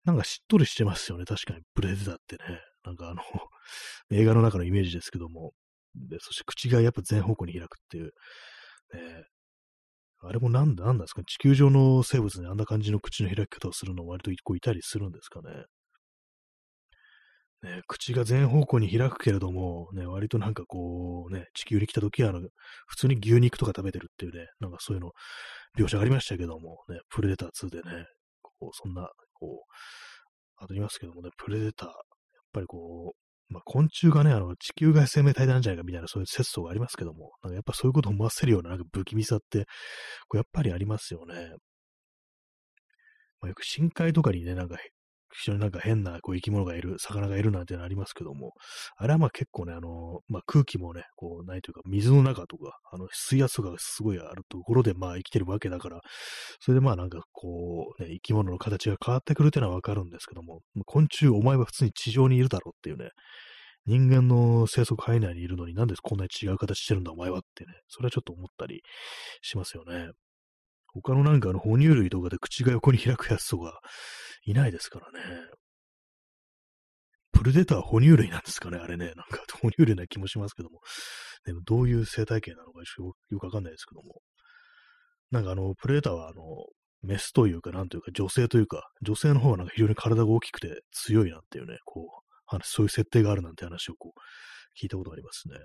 なんかしっとりしてますよね。確かに、プレデターってね。なんかあの 映画の中のイメージですけども、で、そして口がやっぱ全方向に開くっていう、ね、あれもなんだ、なんですか地球上の生物にあんな感じの口の開き方をするの割と一個いたりするんですかね。ね、口が全方向に開くけれども、ね、割となんかこう、ね、地球に来た時は、あの、普通に牛肉とか食べてるっていうね、なんかそういうの、描写がありましたけども、ね、プレデター2でね、こう、そんな、こう、あと言いますけどもね、プレデター、やっぱりこう、まあ、昆虫がね、あの、地球外生命体なんじゃないかみたいな、そういう説想がありますけども、なんかやっぱそういうことを思わせるような、なんか不気味さって、こうやっぱりありますよね。まあ、よく深海とかにね、なんか非常になんか変なこう生き物がいる、魚がいるなんてのありますけども、あれはまあ結構ね、あの、まあ空気もね、こう、ないというか、水の中とか、あの、水圧とかがすごいあるところでまあ生きてるわけだから、それでまあなんかこう、ね、生き物の形が変わってくるっていうのはわかるんですけども、昆虫、お前は普通に地上にいるだろうっていうね、人間の生息範囲内にいるのになんでこんなに違う形してるんだお前はってね、それはちょっと思ったりしますよね。他のなんかあの哺乳類とかで口が横に開くやつとか、いないですからね。プレデター哺乳類なんですかね、あれね。なんか哺乳類な気もしますけども。でもどういう生態系なのかよくわかんないですけども。なんかあの、プレデターはあの、メスというか、なんというか、女性というか、女性の方はなんか非常に体が大きくて強いなっていうね、こう、話、そういう設定があるなんて話をこう、聞いたことがありますね。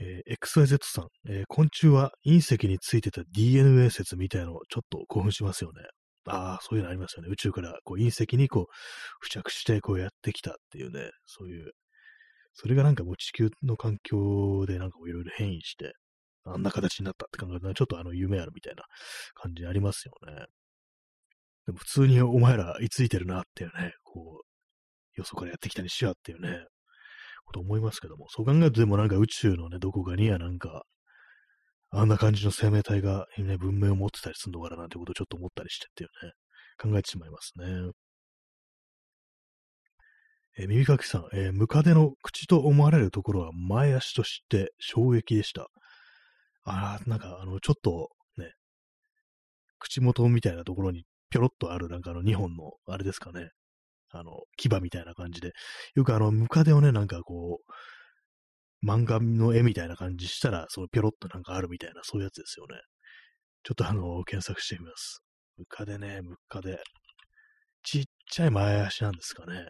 えー、XYZ さん、えー、昆虫は隕石についてた DNA 説みたいのをちょっと興奮しますよね。ああ、そういうのありますよね。宇宙からこう隕石にこう付着してこうやってきたっていうね、そういう、それがなんかもう地球の環境でなんかいろいろ変異して、あんな形になったって考えると、ちょっとあの夢あるみたいな感じありますよね。でも普通にお前ら居ついてるなっていうね、こう、よそからやってきたにしやっていうね、こと思いますけども、そう考えるとでもなんか宇宙のね、どこかにはなんか、あんな感じの生命体が、ね、文明を持ってたりするのかななんてことをちょっと思ったりしてっていうね、考えてしまいますね。え、耳かきさん、えー、ムカデの口と思われるところは前足として衝撃でした。ああ、なんかあの、ちょっとね、口元みたいなところにぴょろっとあるなんかあの2本の、あれですかね。あの、牙みたいな感じで、よくあの、ムカデをね、なんかこう、漫画の絵みたいな感じしたら、そのピョロッとなんかあるみたいな、そういうやつですよね。ちょっとあの、検索してみます。ムカデね、ムカデ。ちっちゃい前足なんですかね。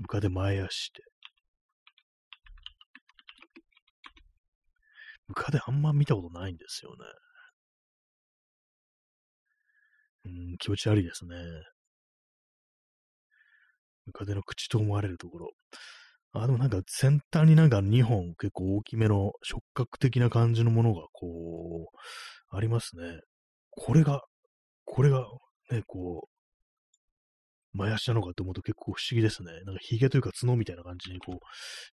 ムカデ前足って。ムカデあんま見たことないんですよね。うん、気持ち悪いですね。ムカデの口と思われるところ。あ、でもなんか先端になんか2本結構大きめの触覚的な感じのものがこう、ありますね。これが、これがね、こう、前足なのかと思うと結構不思議ですね。なんか髭というか角みたいな感じにこう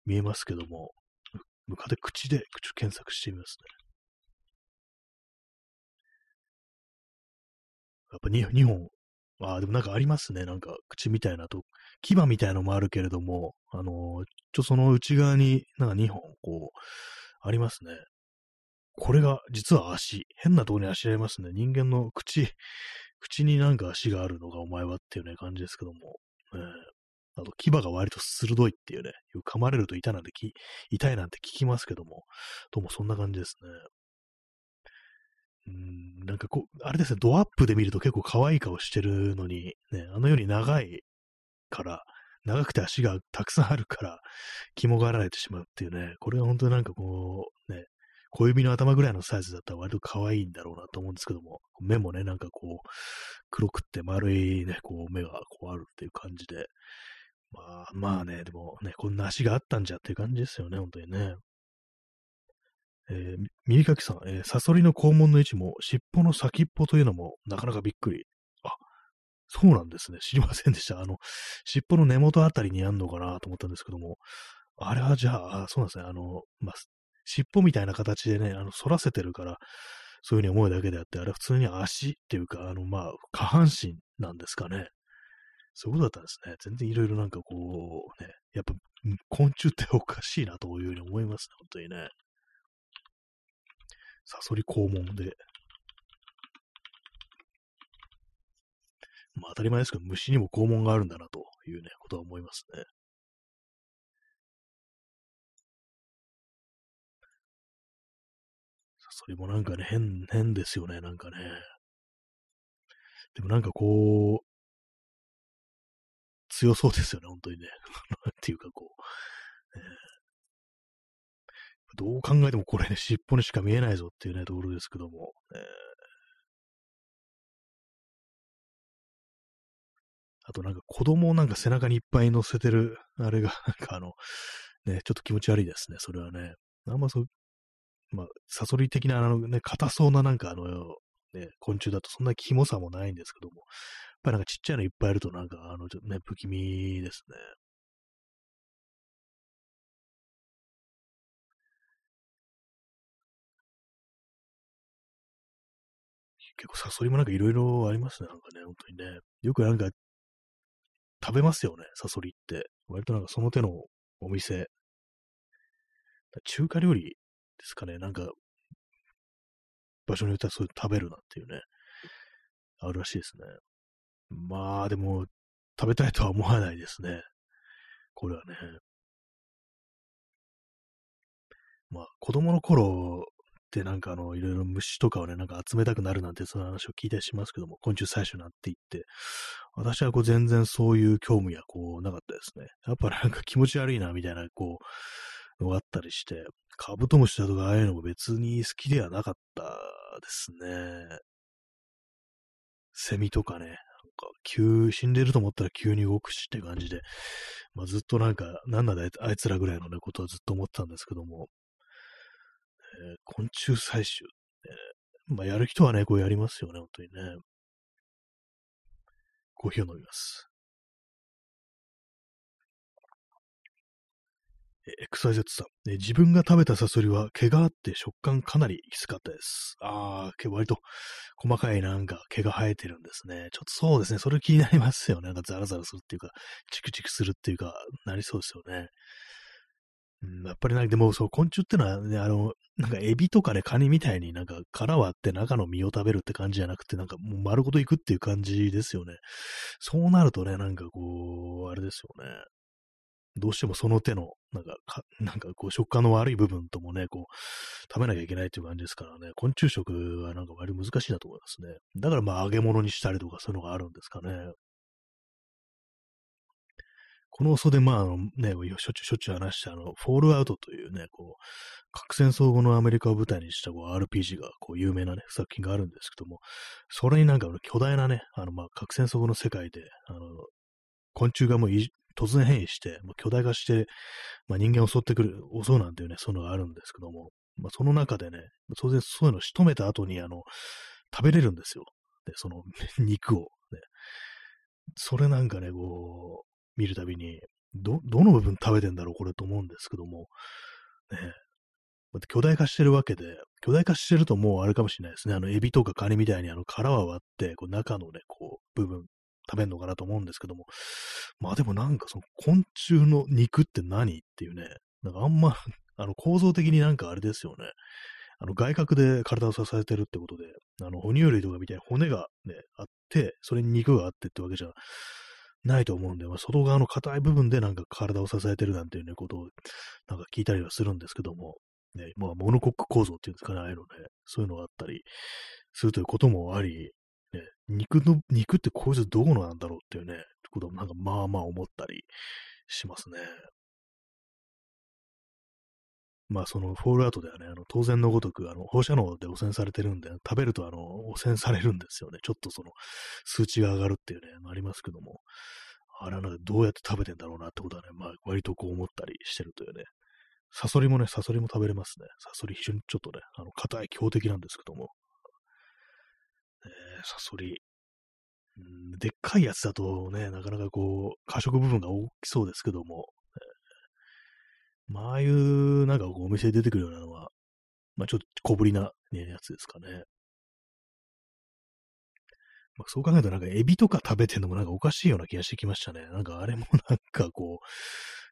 見えますけども、ムカデ口で口検索してみますね。やっぱ 2, 2本。ああ、でもなんかありますね。なんか口みたいなと、牙みたいのもあるけれども、あのー、ちょ、その内側になんか2本、こう、ありますね。これが実は足。変なところに足ありますね。人間の口、口になんか足があるのがお前はっていうね、感じですけども。えー、あと、牙が割と鋭いっていうね、噛まれると痛なんてき、痛いなんて聞きますけども、どうもそんな感じですね。うん、なんかこう、あれですね、ドアップで見ると結構可愛い顔してるのに、ね、あのように長いから、長くて足がたくさんあるから、肝がられてしまうっていうね、これは本当になんかこう、ね、小指の頭ぐらいのサイズだったら割と可愛いんだろうなと思うんですけども、目もね、なんかこう、黒くって丸いね、こう目がこうあるっていう感じで、まあまあね、でもね、こんな足があったんじゃっていう感じですよね、本当にね。えー、耳かきさん、えー、サソリの肛門の位置も尻尾の先っぽというのもなかなかびっくり。あ、そうなんですね。知りませんでした。あの、尻尾の根元あたりにあんのかなと思ったんですけども、あれはじゃあ、あそうなんですね。あの、まあ、尻尾みたいな形でね、あの、反らせてるから、そういうふうに思うだけであって、あれは普通に足っていうか、あの、まあ、下半身なんですかね。そういうことだったんですね。全然いろいろなんかこう、ね、やっぱ昆虫っておかしいなというふうに思いますね、本当にね。サソリ肛門で。まあ当たり前ですけど、虫にも肛門があるんだなというね、ことは思いますね。サソリもなんかね、変、変ですよね、なんかね。でもなんかこう、強そうですよね、本当にね。っていうかこう、えー、どう考えてもこれね、尻尾にしか見えないぞっていうね、ところですけども、え、あとなんか子供をなんか背中にいっぱい乗せてる、あれが、なんかあの、ね、ちょっと気持ち悪いですね、それはね。あんまそう、まあ、サソリ的な、あのね、硬そうななんかあの、ね、昆虫だとそんなキモさもないんですけども、やっぱりなんかちっちゃいのいっぱいいるとなんか、あの、ちょっとね、不気味ですね。結構サソリもなんかいろいろありますね、なんかね、本当にね。よくなんか、食べますよね、サソリって。割となんかその手のお店。中華料理ですかね、なんか、場所によってはそういう食べるなんていうね、あるらしいですね。まあ、でも、食べたいとは思わないですね。これはね。まあ、子供の頃ってなんかあの、いろいろ虫とかをね、なんか集めたくなるなんてその話を聞いたりしますけども、昆虫採取なんて言って、私はこう全然そういう興味はこうなかったですね。やっぱなんか気持ち悪いなみたいなこう、のがあったりして、カブトムシだとかああいうのも別に好きではなかったですね。セミとかね、なんか、急、死んでると思ったら急に動くしって感じで、まあ、ずっとなんか、なんなんだあいつらぐらいのね、ことはずっと思ってたんですけども、えー、昆虫採集、えー、まあ、やる人はね、こうやりますよね、本当にね。コーヒーを飲みます。XYZ さん、ね、自分が食べたサソリは毛があって食感かなりきつかったです。ああ、割と細かいなんか毛が生えてるんですね。ちょっとそうですね。それ気になりますよね。なんかザラザラするっていうか、チクチクするっていうか、なりそうですよね。うん、やっぱりなんかでも、そう、昆虫ってのはね、あの、なんかエビとかね、カニみたいになんか殻割って中の実を食べるって感じじゃなくて、なんかもう丸ごといくっていう感じですよね。そうなるとね、なんかこう、あれですよね。どうしてもその手の、なんか、かなんかこう、食感の悪い部分ともね、こう、食べなきゃいけないっていう感じですからね、昆虫食はなんか割と難しいなと思いますね。だからまあ揚げ物にしたりとかそういうのがあるんですかね。この遅で、まあ、あのね、しょっちゅうしょっちゅう話した、あの、フォールアウトというね、こう、核戦争後のアメリカを舞台にしたこう RPG が、こう、有名なね、作品があるんですけども、それになんか巨大なね、あの、まあ、核戦争後の世界で、あの、昆虫がもう突然変異して、もう巨大化して、まあ、人間を襲ってくる、襲うなんていうね、そういうのがあるんですけども、まあ、その中でね、当然そういうのを仕留めた後に、あの、食べれるんですよ。で、その肉を、ね。それなんかね、こう、見るたびに、ど、どの部分食べてんだろう、これと思うんですけども、ね、巨大化してるわけで、巨大化してるともうあれかもしれないですね。あの、エビとかカニみたいにあの殻は割って、こう中のね、こう、部分食べるのかなと思うんですけども、まあでもなんかその昆虫の肉って何っていうね、なんかあんま、あの構造的になんかあれですよね。あの外角で体を支えてるってことで、あの哺乳類とかみたいに骨がね、あって、それに肉があってってわけじゃないと思うんで、まあ、外側の硬い部分でなんか体を支えてるなんていうね、ことをなんか聞いたりはするんですけども、ね、まあ、モノコック構造っていうんですかね、ああいうのね、そういうのがあったりするということもあり、ね、肉の、肉ってこいつどうなんだろうっていうね、こともなんかまあまあ思ったりしますね。まあそのフォールアウトではね、あの当然のごとくあの放射能で汚染されてるんで、食べるとあの汚染されるんですよね。ちょっとその数値が上がるっていうね、ありますけども、あれはどうやって食べてんだろうなってことはね、まあ割とこう思ったりしてるというね。サソリもね、サソリも食べれますね。サソリ非常にちょっとね、あの硬い強敵なんですけども。えー、サソリ。でっかいやつだとね、なかなかこう、過食部分が大きそうですけども、まあ、ああいう、なんかこうお店で出てくるようなのは、まあちょっと小ぶりな、ね、やつですかね。まあ、そう考えたらなんかエビとか食べてんのもなんかおかしいような気がしてきましたね。なんかあれもなんかこ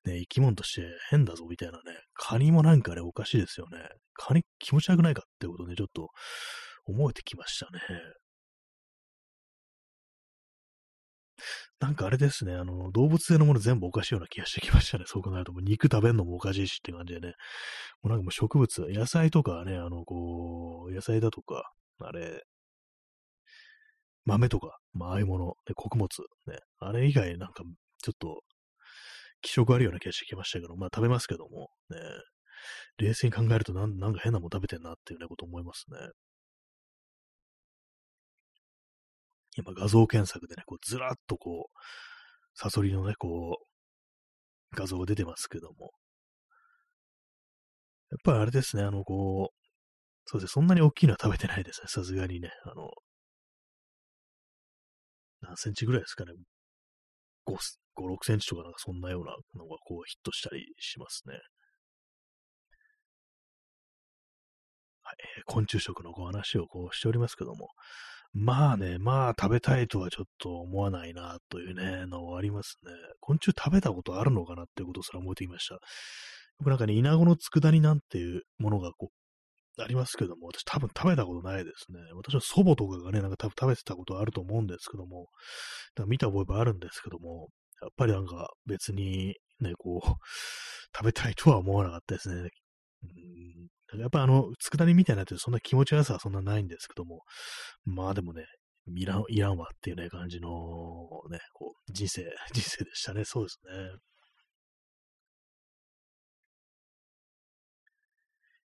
う、ね、生き物として変だぞみたいなね。カニもなんかあれおかしいですよね。カニ気持ち悪くないかってことで、ね、ちょっと思えてきましたね。なんかあれですね、あの、動物性のもの全部おかしいような気がしてきましたね。そう考えると、もう肉食べるのもおかしいしって感じでね。もうなんかもう植物、野菜とかね、あの、こう、野菜だとか、あれ、豆とか、まあ、ああいうもの、ね、穀物、ね、あれ以外なんか、ちょっと、気色あるような気がしてきましたけど、まあ食べますけども、ね、冷静に考えるとなんなんか変なもん食べてんなっていうね、こと思いますね。今画像検索でね、こうずらっとこう、サソリのね、こう、画像が出てますけども。やっぱりあれですね、あの、こう、そうですね、そんなに大きいのは食べてないですね、さすがにね。あの、何センチぐらいですかね。5、5 6センチとかなんかそんなようなのがこうヒットしたりしますね。はい、昆虫食のお話をこうしておりますけども、まあね、まあ食べたいとはちょっと思わないなというね、のはありますね。昆虫食べたことあるのかなっていうことすら思えてきました。僕なんかね、イナゴの佃煮なんていうものがこう、ありますけども、私多分食べたことないですね。私の祖母とかがね、なんか多分食べてたことあると思うんですけども、見た覚えもあるんですけども、やっぱりなんか別にね、こう、食べたいとは思わなかったですね。うんやっぱあの、佃煮みたいなってそんな気持ちよさはそんなないんですけども、まあでもね、いらん、いらんわっていうね、感じのね、こう、人生、人生でしたね。そうですね。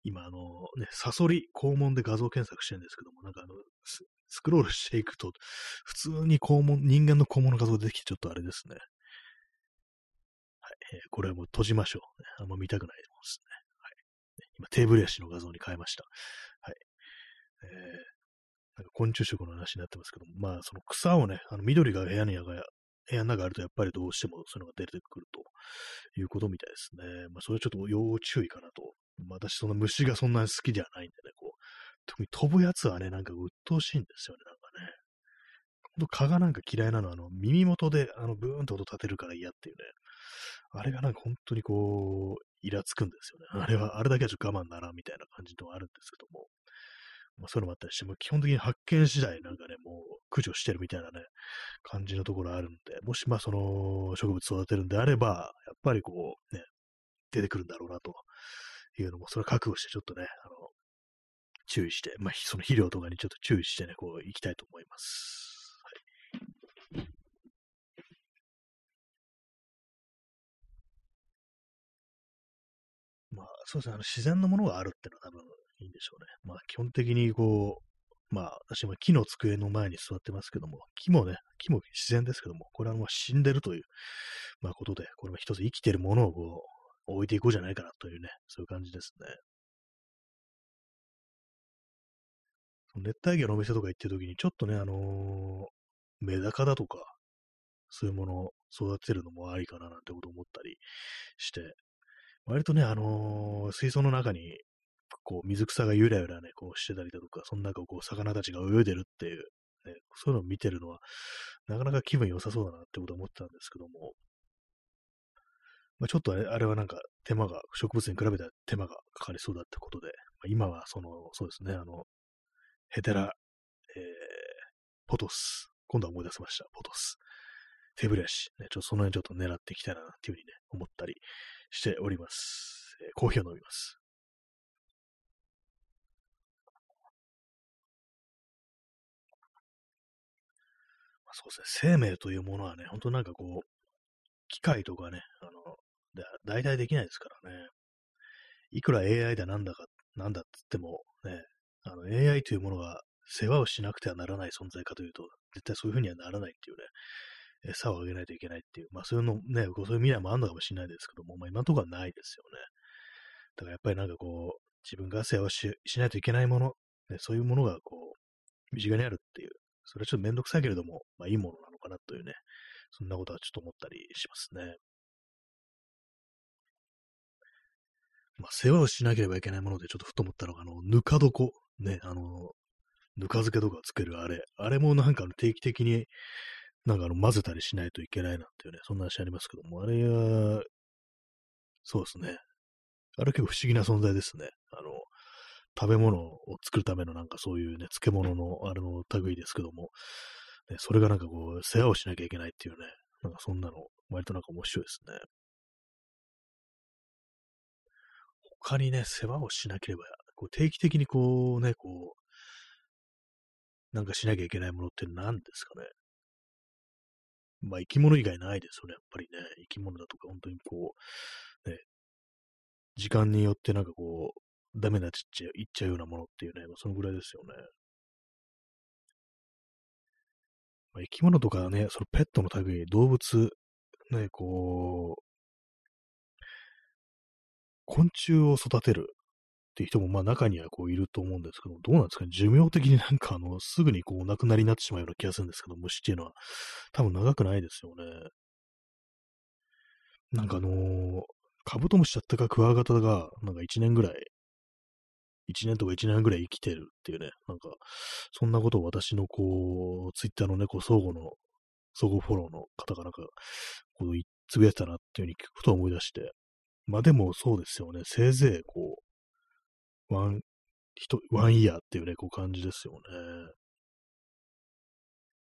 今、あの、ね、サソリ、肛門で画像検索してるんですけども、なんかあの、スクロールしていくと、普通に肛門、人間の肛門の画像が出てきて、ちょっとあれですね。はい、えー、これはもう閉じましょう、あんま見たくないですね。今、テーブル足の画像に変えました。はい。えー、なんか昆虫食の話になってますけども、まあ、その草をね、あの緑が部屋に部屋の中あると、やっぱりどうしてもそういうのが出てくるということみたいですね。まあ、それはちょっと要注意かなと。まあ、私、その虫がそんなに好きではないんでね、こう、特に飛ぶやつはね、なんか鬱陶しいんですよね、なんか。蚊がなんか嫌いなのは、あの、耳元で、あの、ブーンと音立てるから嫌っていうね。あれがなんか本当にこう、イラつくんですよね。あれは、あれだけはちょっと我慢ならんみたいな感じのあるんですけども。まあ、そういうのもあったりして、も基本的に発見次第なんかね、もう駆除してるみたいなね、感じのところあるんで、もしまあその植物育てるんであれば、やっぱりこう、ね、出てくるんだろうなというのも、それは覚悟してちょっとね、あの、注意して、まあその肥料とかにちょっと注意してね、こう、行きたいと思います。そうですね、あの自然のものがあるっていうのは多分いいんでしょうね。まあ、基本的にこう、まあ、私も木の机の前に座ってますけども、木もね、木も自然ですけども、これはまあ死んでるという、まあ、ことで、これは一つ生きてるものをこう、置いていこうじゃないかなというね、そういう感じですね。熱帯魚のお店とか行ってる時に、ちょっとね、あのー、メダカだとか、そういうものを育てるのもありかななんてこと思ったりして、割とね、あのー、水槽の中にこう、水草がゆらゆらね、こうしてたりだとか、その中をこう、魚たちが泳いでるっていう、ね、そういうのを見てるのは、なかなか気分良さそうだなってことを思ってたんですけども、まあ、ちょっとあれあれはなんか手間が、植物に比べたら手間がかかりそうだってことで、まあ、今はその、そうですね、あの、ヘテラ、えー、ポトス。今度は思い出せました。ポトス。手ブレシ。ね、ちょっとその辺ちょっと狙っていきたいなっていうふうにね、思ったりしております。えー、コーヒーを飲みます。そうですね、生命というものはね、ほんとなんかこう、機械とかね、あの、で代替できないですからね。いくら AI だなんだか、なんだっつっても、ね、あの AI というものが世話をしなくてはならない存在かというと、絶対そういうふうにはならないっていうね、餌をあげないといけないっていう、まあそういうのね、そういう未来もあるのかもしれないですけども、まあ今のとこはないですよね。だからやっぱりなんかこう、自分が世話しないといけないもの、ね、そういうものがこう、身近にあるっていう、それはちょっとめんどくさいけれども、まあいいものなのかなというね、そんなことはちょっと思ったりしますね。まあ世話をしなければいけないものでちょっとふと思ったのが、あの、ぬか床、ね、あの、ぬか漬けとかつけるあれ、あれもなんか定期的になんかあの混ぜたりしないといけないなんていうね、そんな話ありますけども、あれは、そうですね。あれ結構不思議な存在ですね。あの、食べ物を作るためのなんかそういうね、漬物のあれの類ですけども、ね、それがなんかこう、世話をしなきゃいけないっていうね、なんかそんなの、割となんか面白いですね。他にね、世話をしなければ、こう定期的にこうね、こう、なんかしなきゃいけないものって何ですかね？まあ生き物以外ないですよね、やっぱりね。生き物だとか、本当にこう、ね、時間によってなんかこう、ダメなちっちゃい、いっちゃうようなものっていうね、まあ、そのぐらいですよね。まあ、生き物とかね、そのペットの類、動物、ね、こう、昆虫を育てるっていう人もまあ中にはこういると思うんですけど、どうなんですかね。寿命的になんかあの、すぐにこうお亡くなりになってしまうような気がするんですけど、虫っていうのは。多分長くないですよね。なんかあのー、カブトムシだったかクワガタが、なんか1年ぐらい1年とか1年ぐらい生きてるっていうね、なんか、そんなことを私のこう、ツイッターのね、こう、相互の、相互フォローの方がなんか、こう、つぶやいてたなっていうふうに聞くと思い出して、まあでもそうですよね、せいぜいこう、 one、one year っていうね、こう感じですよね。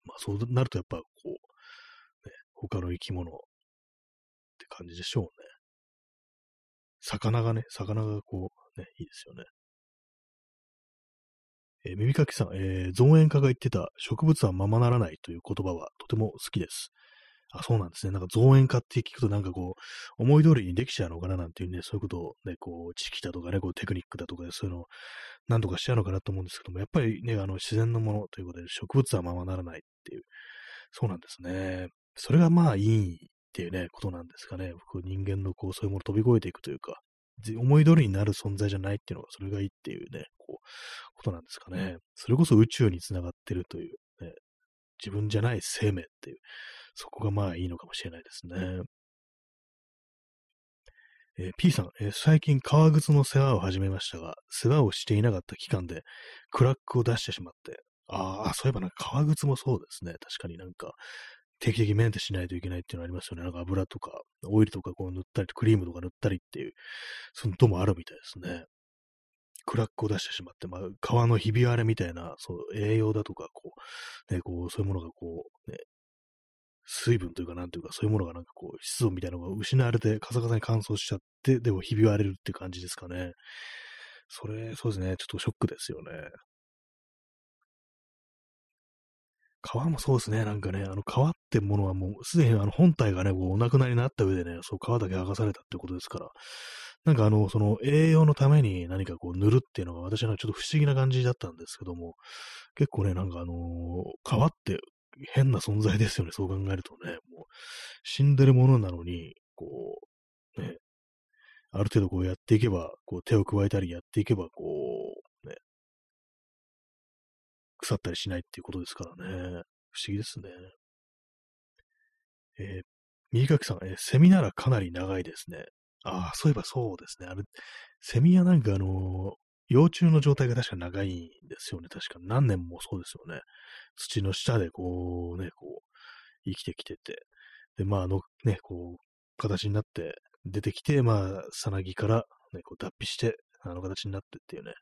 まあそうなるとやっぱこう、ね、他の生き物って感じでしょうね。魚がね、魚がこう、ね、いいですよね。えー、耳かきさん、えー、造園家が言ってた植物はままならないという言葉はとても好きです。あ、そうなんですね。なんか造園家って聞くとなんかこう、思い通りにできちゃうのかななんていうね、そういうことをね、こう、知識だとかね、こうテクニックだとかでそういうのを何とかしちゃうのかなと思うんですけども、やっぱりね、あの自然のものということで植物はままならないっていう、そうなんですね。それがまあいいっていうね、ことなんですかね。こう人間のこう、そういうものを飛び越えていくというか、思い通りになる存在じゃないっていうのが、それがいいっていうね、こう、ことなんですかね。それこそ宇宙につながってるという、ね、自分じゃない生命っていう、そこがまあいいのかもしれないですね。えー、P さん、えー、最近革靴の世話を始めましたが、世話をしていなかった期間でクラックを出してしまって、ああ、そういえばなんか革靴もそうですね。確かになんか、定期的にメンテしないといけないっていうのありますよね。なんか油とか、オイルとかこう塗ったり、クリームとか塗ったりっていう、そのともあるみたいですね。クラックを出してしまって、まあ、皮のひび割れみたいな、そう、栄養だとか、こう、ね、こう、そういうものがこう、ね、水分というか、なんというか、そういうものがなんかこう、湿度みたいなのが失われて、カサカサに乾燥しちゃって、でもひび割れるって感じですかね。それ、そうですね、ちょっとショックですよね。皮もそうですね、なんかね、あの皮ってものはもう、すでにあの本体がね、こうお亡くなりになった上でね、そう皮だけ剥がされたってことですから、なんかあの、その栄養のために何かこう塗るっていうのが私はちょっと不思議な感じだったんですけども、結構ね、なんかあのー、皮って変な存在ですよね、そう考えるとね。もう死んでるものなのに、こう、ね、ある程度こうやっていけば、こう手を加えたりやっていけば、こう、ね、腐ったりしないっていうことですからね。不思議ですね。えー、右垣さん、えー、セミならかなり長いですね。ああ、そういえばそうですね。あれ、セミはなんかあのー、幼虫の状態が確か長いんですよね。確か何年もそうですよね。土の下でこうね、こう、生きてきてて、で、まあ、あのね、こう、形になって出てきて、まあ、さなぎからね、こう脱皮して、あの形になってっていうね。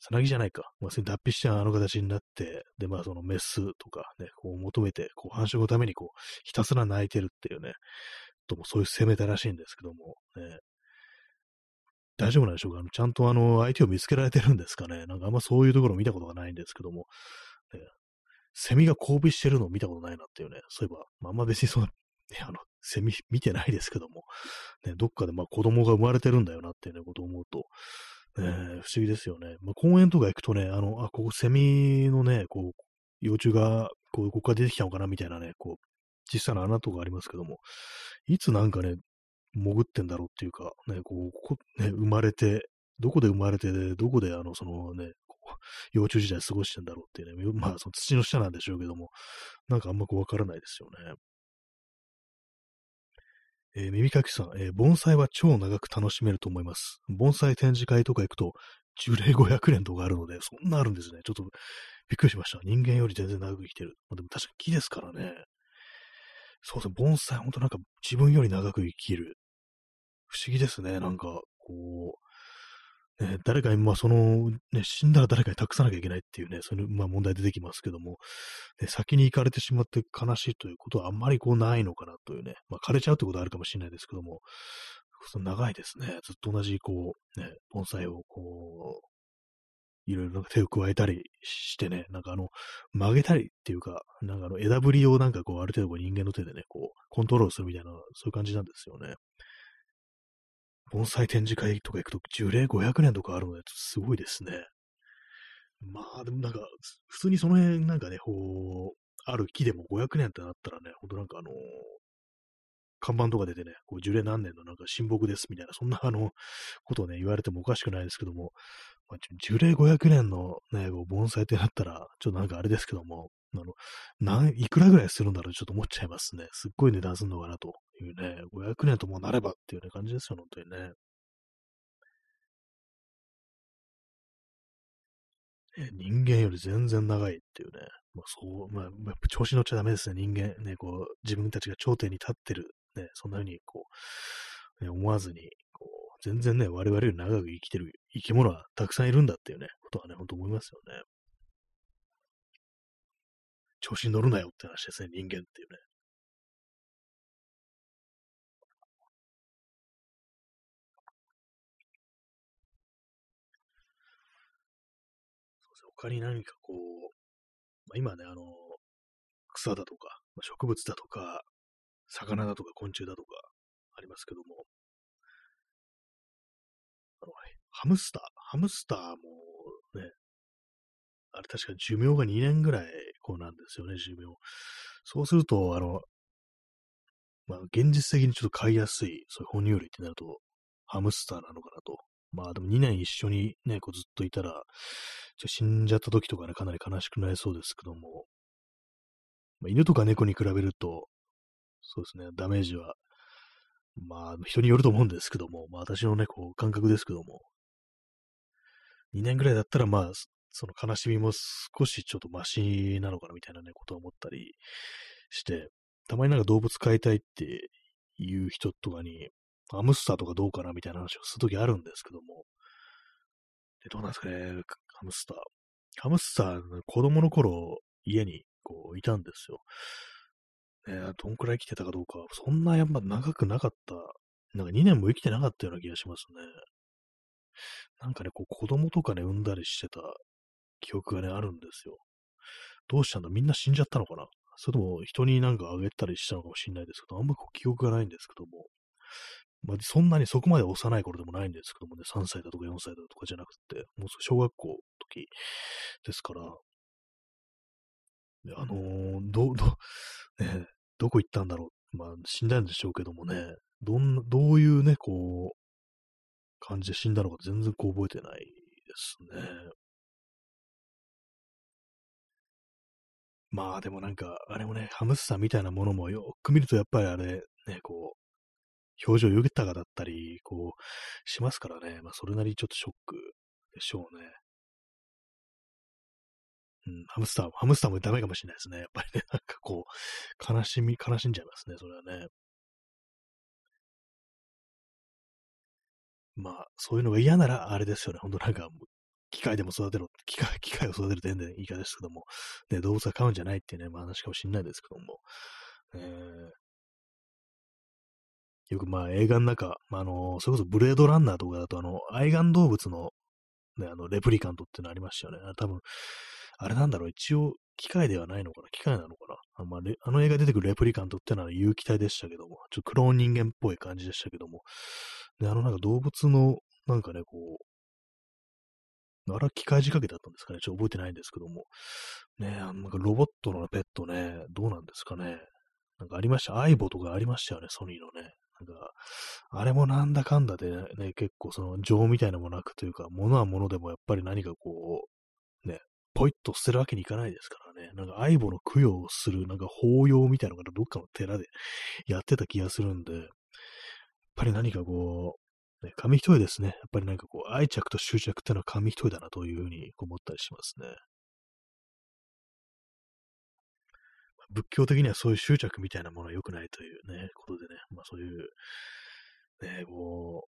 さなぎじゃないか。まあ、脱皮してあの形になって、で、まあ、そのメスとかね、こう求めて、こう繁殖のためにこう、ひたすら泣いてるっていうね、ともそういう攻めたらしいんですけども、ね、大丈夫なんでしょうか？ちゃんとあの、相手を見つけられてるんですかね？なんかあんまそういうところ見たことがないんですけども、ね、セミが交尾してるのを見たことないなっていうね、そういえば、まあ、あんま別にその、ね、あの、セミ見てないですけども、ね、どっかでまあ子供が生まれてるんだよなっていうね、ことを思うと、ね、不思議ですよね。まあ、公園とか行くとね、あの、あ、ここセミのね、こう、幼虫が、こう、ここから出てきたのかな？みたいなね、こう、小さな穴とかありますけども、いつなんかね、潜ってんだろうっていうか、ね、こう、こね、生まれて、どこで生まれて、どこであの、そのね、幼虫時代過ごしてんだろうっていうね、まあ、その土の下なんでしょうけども、なんかあんまこうわからないですよね。えー、耳かきさん、えー、盆栽は超長く楽しめると思います。盆栽展示会とか行くと、樹齢500年とかあるので、そんなあるんですね。ちょっとびっくりしました。人間より全然長く生きてる。まあ、でも確かに木ですからね。そうですね、盆栽、ほんとなんか自分より長く生きる。不思議ですね。なんか、こう、ね、誰かに、まあその、ね、死んだら誰かに託さなきゃいけないっていうね、そういう、まあ問題出てきますけども、ね、先に行かれてしまって悲しいということはあんまりこうないのかなというね、まあ枯れちゃうってことはあるかもしれないですけども、長いですね。ずっと同じ、こう、ね、盆栽をこう、いろいろ手を加えたりしてね、なんかあの、曲げたりっていうか、なんかあの枝ぶりをなんかこう、ある程度人間の手でね、こう、コントロールするみたいな、そういう感じなんですよね。盆栽展示会とか行くと、樹齢500年とかあるので、すごいですね。まあ、でもなんか、普通にその辺なんかね、こう、ある木でも500年ってなったらね、ほんとなんかあのー、看板とか出てね、こう樹齢何年のなんか親睦ですみたいな、そんなあの、ことをね、言われてもおかしくないですけども、まあ、樹齢500年のね、盆栽ってなったら、ちょっとなんかあれですけども、あの、何、いくらぐらいするんだろうちょっと思っちゃいますね。すっごい値段するのかなというね、500年ともなればっていうね感じですよ、本当にね。人間より全然長いっていうね、まあ、そう、まあ、調子乗っちゃダメですね、人間。ね、こう、自分たちが頂点に立ってる、ね、そんな風に、こう、ね、思わずに、こう、全然ね、我々より長く生きてる生き物はたくさんいるんだっていうね、ことはね、ほんと思いますよね。調子に乗るなよって話ですね、人間っていうね。他に何かこう、まあ、今ね、あの、草だとか、植物だとか、魚だとか昆虫だとかありますけども、あのハムスター、ハムスターもね、あれ確か寿命が2年ぐらいこうなんですよね、寿命。そうすると、あの、まあ、現実的にちょっと飼いやすい、そういう哺乳類ってなると、ハムスターなのかなと。まあでも2年一緒にね、こうずっといたら、死んじゃった時とかね、かなり悲しくなりそうですけども、まあ、犬とか猫に比べると、そうですね、ダメージは、まあ、人によると思うんですけども、まあ私のね、こう感覚ですけども、2年ぐらいだったらまあ、その悲しみも少しちょっとマシなのかなみたいなね、ことを思ったりして、たまになんか動物飼いたいっていう人とかに、ハムスターとかどうかなみたいな話をするときあるんですけども、でどうなんですかね、ハムスター。ハムスター、子供の頃、家にこういたんですよ。ね、どんくらい生きてたかどうか、そんなやっぱ長くなかった、なんか2年も生きてなかったような気がしますね。なんかね、こう子供とかね、産んだりしてた記憶がね、あるんですよ。どうしたんだみんな死んじゃったのかな？それとも人になんかあげたりしたのかもしれないですけど、あんまこう記憶がないんですけども。まあ、そんなにそこまで幼い頃でもないんですけどもね、3歳だとか4歳だとかじゃなくて、もう小学校の時ですから、あのー、ど、ど、ね、どこ行ったんだろう。まあ、死んだんでしょうけどもね、どんな、どういうね、こう、感じで死んだのか全然こう覚えてないですね。まあでもなんか、あれもね、ハムスターみたいなものもよく見るとやっぱりあれ、ね、こう、表情豊かだったり、こう、しますからね。まあそれなりにちょっとショックでしょうね。うん、ハムスター、ハムスターもダメかもしれないですね。やっぱりね、なんかこう、悲しみ、悲しんじゃいますね、それはね。まあ、そういうのが嫌なら、あれですよね。ほんとなんか、機械でも育てろ、機械、機械を育てると全然いいかですけども、ね、動物は飼うんじゃないっていうね、まあ話かもしれないですけども、えー、よくまあ映画の中、まあ、あの、それこそブレードランナーとかだと、あの、愛玩動物の、ね、あの、レプリカントっていうのありましたよね。多分、あれなんだろう、一応、機械ではないのかな機械なのかなあ,、まあ、あの映画出てくるレプリカントってのは有機体でしたけども、ちょっとクローン人間っぽい感じでしたけども、で、あのなんか動物の、なんかね、こう、あれは機械仕掛けだったんですかねちょっと覚えてないんですけども。ねあのなんかロボットのペットね、どうなんですかね。なんかありました？アイボとかありましたよね、ソニーのね。なんか、あれもなんだかんだでね、結構その情みたいなもなくというか、物は物でもやっぱり何かこう、ね、ポイッと捨てるわけにいかないですからね。なんか、相棒の供養をする、なんか法要みたいなのがどっかの寺でやってた気がするんで、やっぱり何かこう、ね、紙一重ですね。やっぱりなんかこう、愛着と執着っていうのは紙一重だなというふうに思ったりしますね。仏教的にはそういう執着みたいなものは良くないというね、ことでね、まあそういう、ね、こう、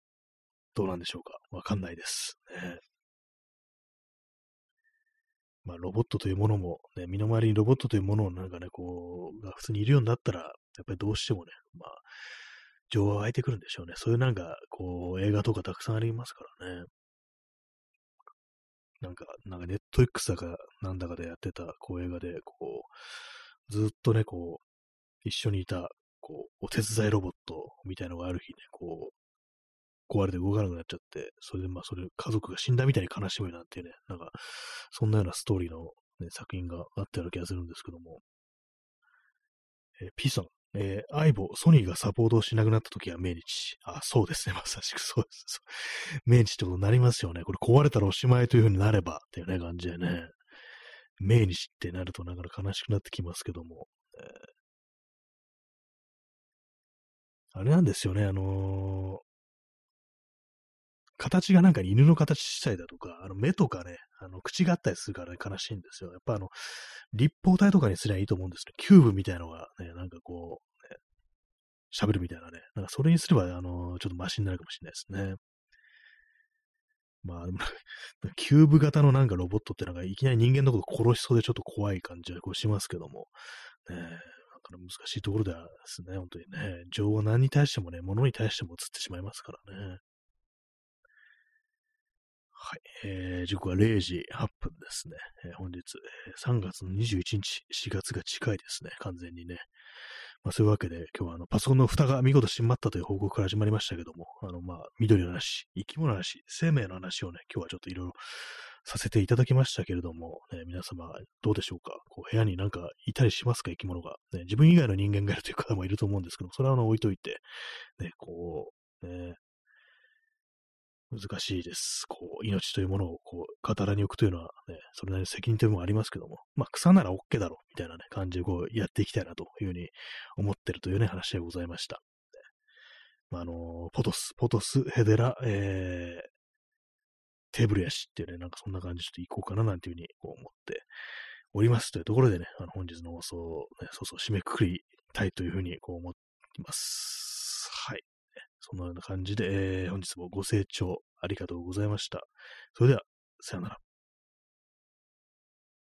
どうなんでしょうか。わかんないです。ね。まあ、ロボットというものも、ね、身の回りにロボットというものをなんかね、こう、が普通にいるようになったら、やっぱりどうしてもね、まあ、情は湧いてくるんでしょうね。そういうなんか、こう、映画とかたくさんありますからね。なんか、なんかネット X だかなんだかでやってた、こう映画で、こう、ずっとね、こう、一緒にいた、こう、お手伝いロボットみたいのがある日ね、こう、壊れて動かなくなっちゃって、それでまあ、それ、家族が死んだみたいに悲しむなんていうね、なんか、そんなようなストーリーの、ね、作品があったような気がするんですけども、えー、P さん、えー、アイボ、ソニーがサポートをしなくなった時は命日。あ、そうですね。まさしくそうです。命日ってことになりますよね。これ壊れたらおしまいというふうになればっていうね、感じでね。命日ってなるとなかなか悲しくなってきますけども。え、あれなんですよね、あのー、形がなんか犬の形したりだとか、あの目とかね、あの口があったりするから、ね、悲しいんですよ。やっぱあの、立方体とかにすりゃいいと思うんですね。キューブみたいのがね、なんかこう、ね、喋るみたいなね。なんかそれにすれば、あの、ちょっとマシになるかもしれないですね。まあ、キューブ型のなんかロボットってなんかいきなり人間のこと殺しそうでちょっと怖い感じはこうしますけども、ね、なんか難しいところですね、本当にね。情は何に対してもね、物に対しても映ってしまいますからね。はい。えー、時刻は0時8分ですね。えー、本日、え、3月の21日、4月が近いですね。完全にね。まあ、そういうわけで、今日はあのパソコンの蓋が見事閉まったという報告から始まりましたけども、あの、まあ、緑の話、生き物の話、生命の話をね、今日はちょっといろいろさせていただきましたけれども、ね、皆様、どうでしょうか？こう部屋になんかいたりしますか？生き物が、ね。自分以外の人間がいるという方もいると思うんですけど、それはあの置いといて、ね、こう、ね、難しいです。こう、命というものを、こう、語らに置くというのはね、それなりの責任というものもありますけども、まあ、草なら OK だろ、みたいなね、感じでこう、やっていきたいなというふうに思ってるというね、話でございました。まあ、あの、ポトス、ポトス、ヘデラ、えー、テーブルやしっていうね、なんかそんな感じでちょっと行こうかななんていうふうにこう思っておりますというところでね、あの本日の放送を、ね、そうそう締めくくりたいというふうにこう思っています。はい。そんなような感じで、えー、本日もご清聴ありがとうございました。それでは、さよなら。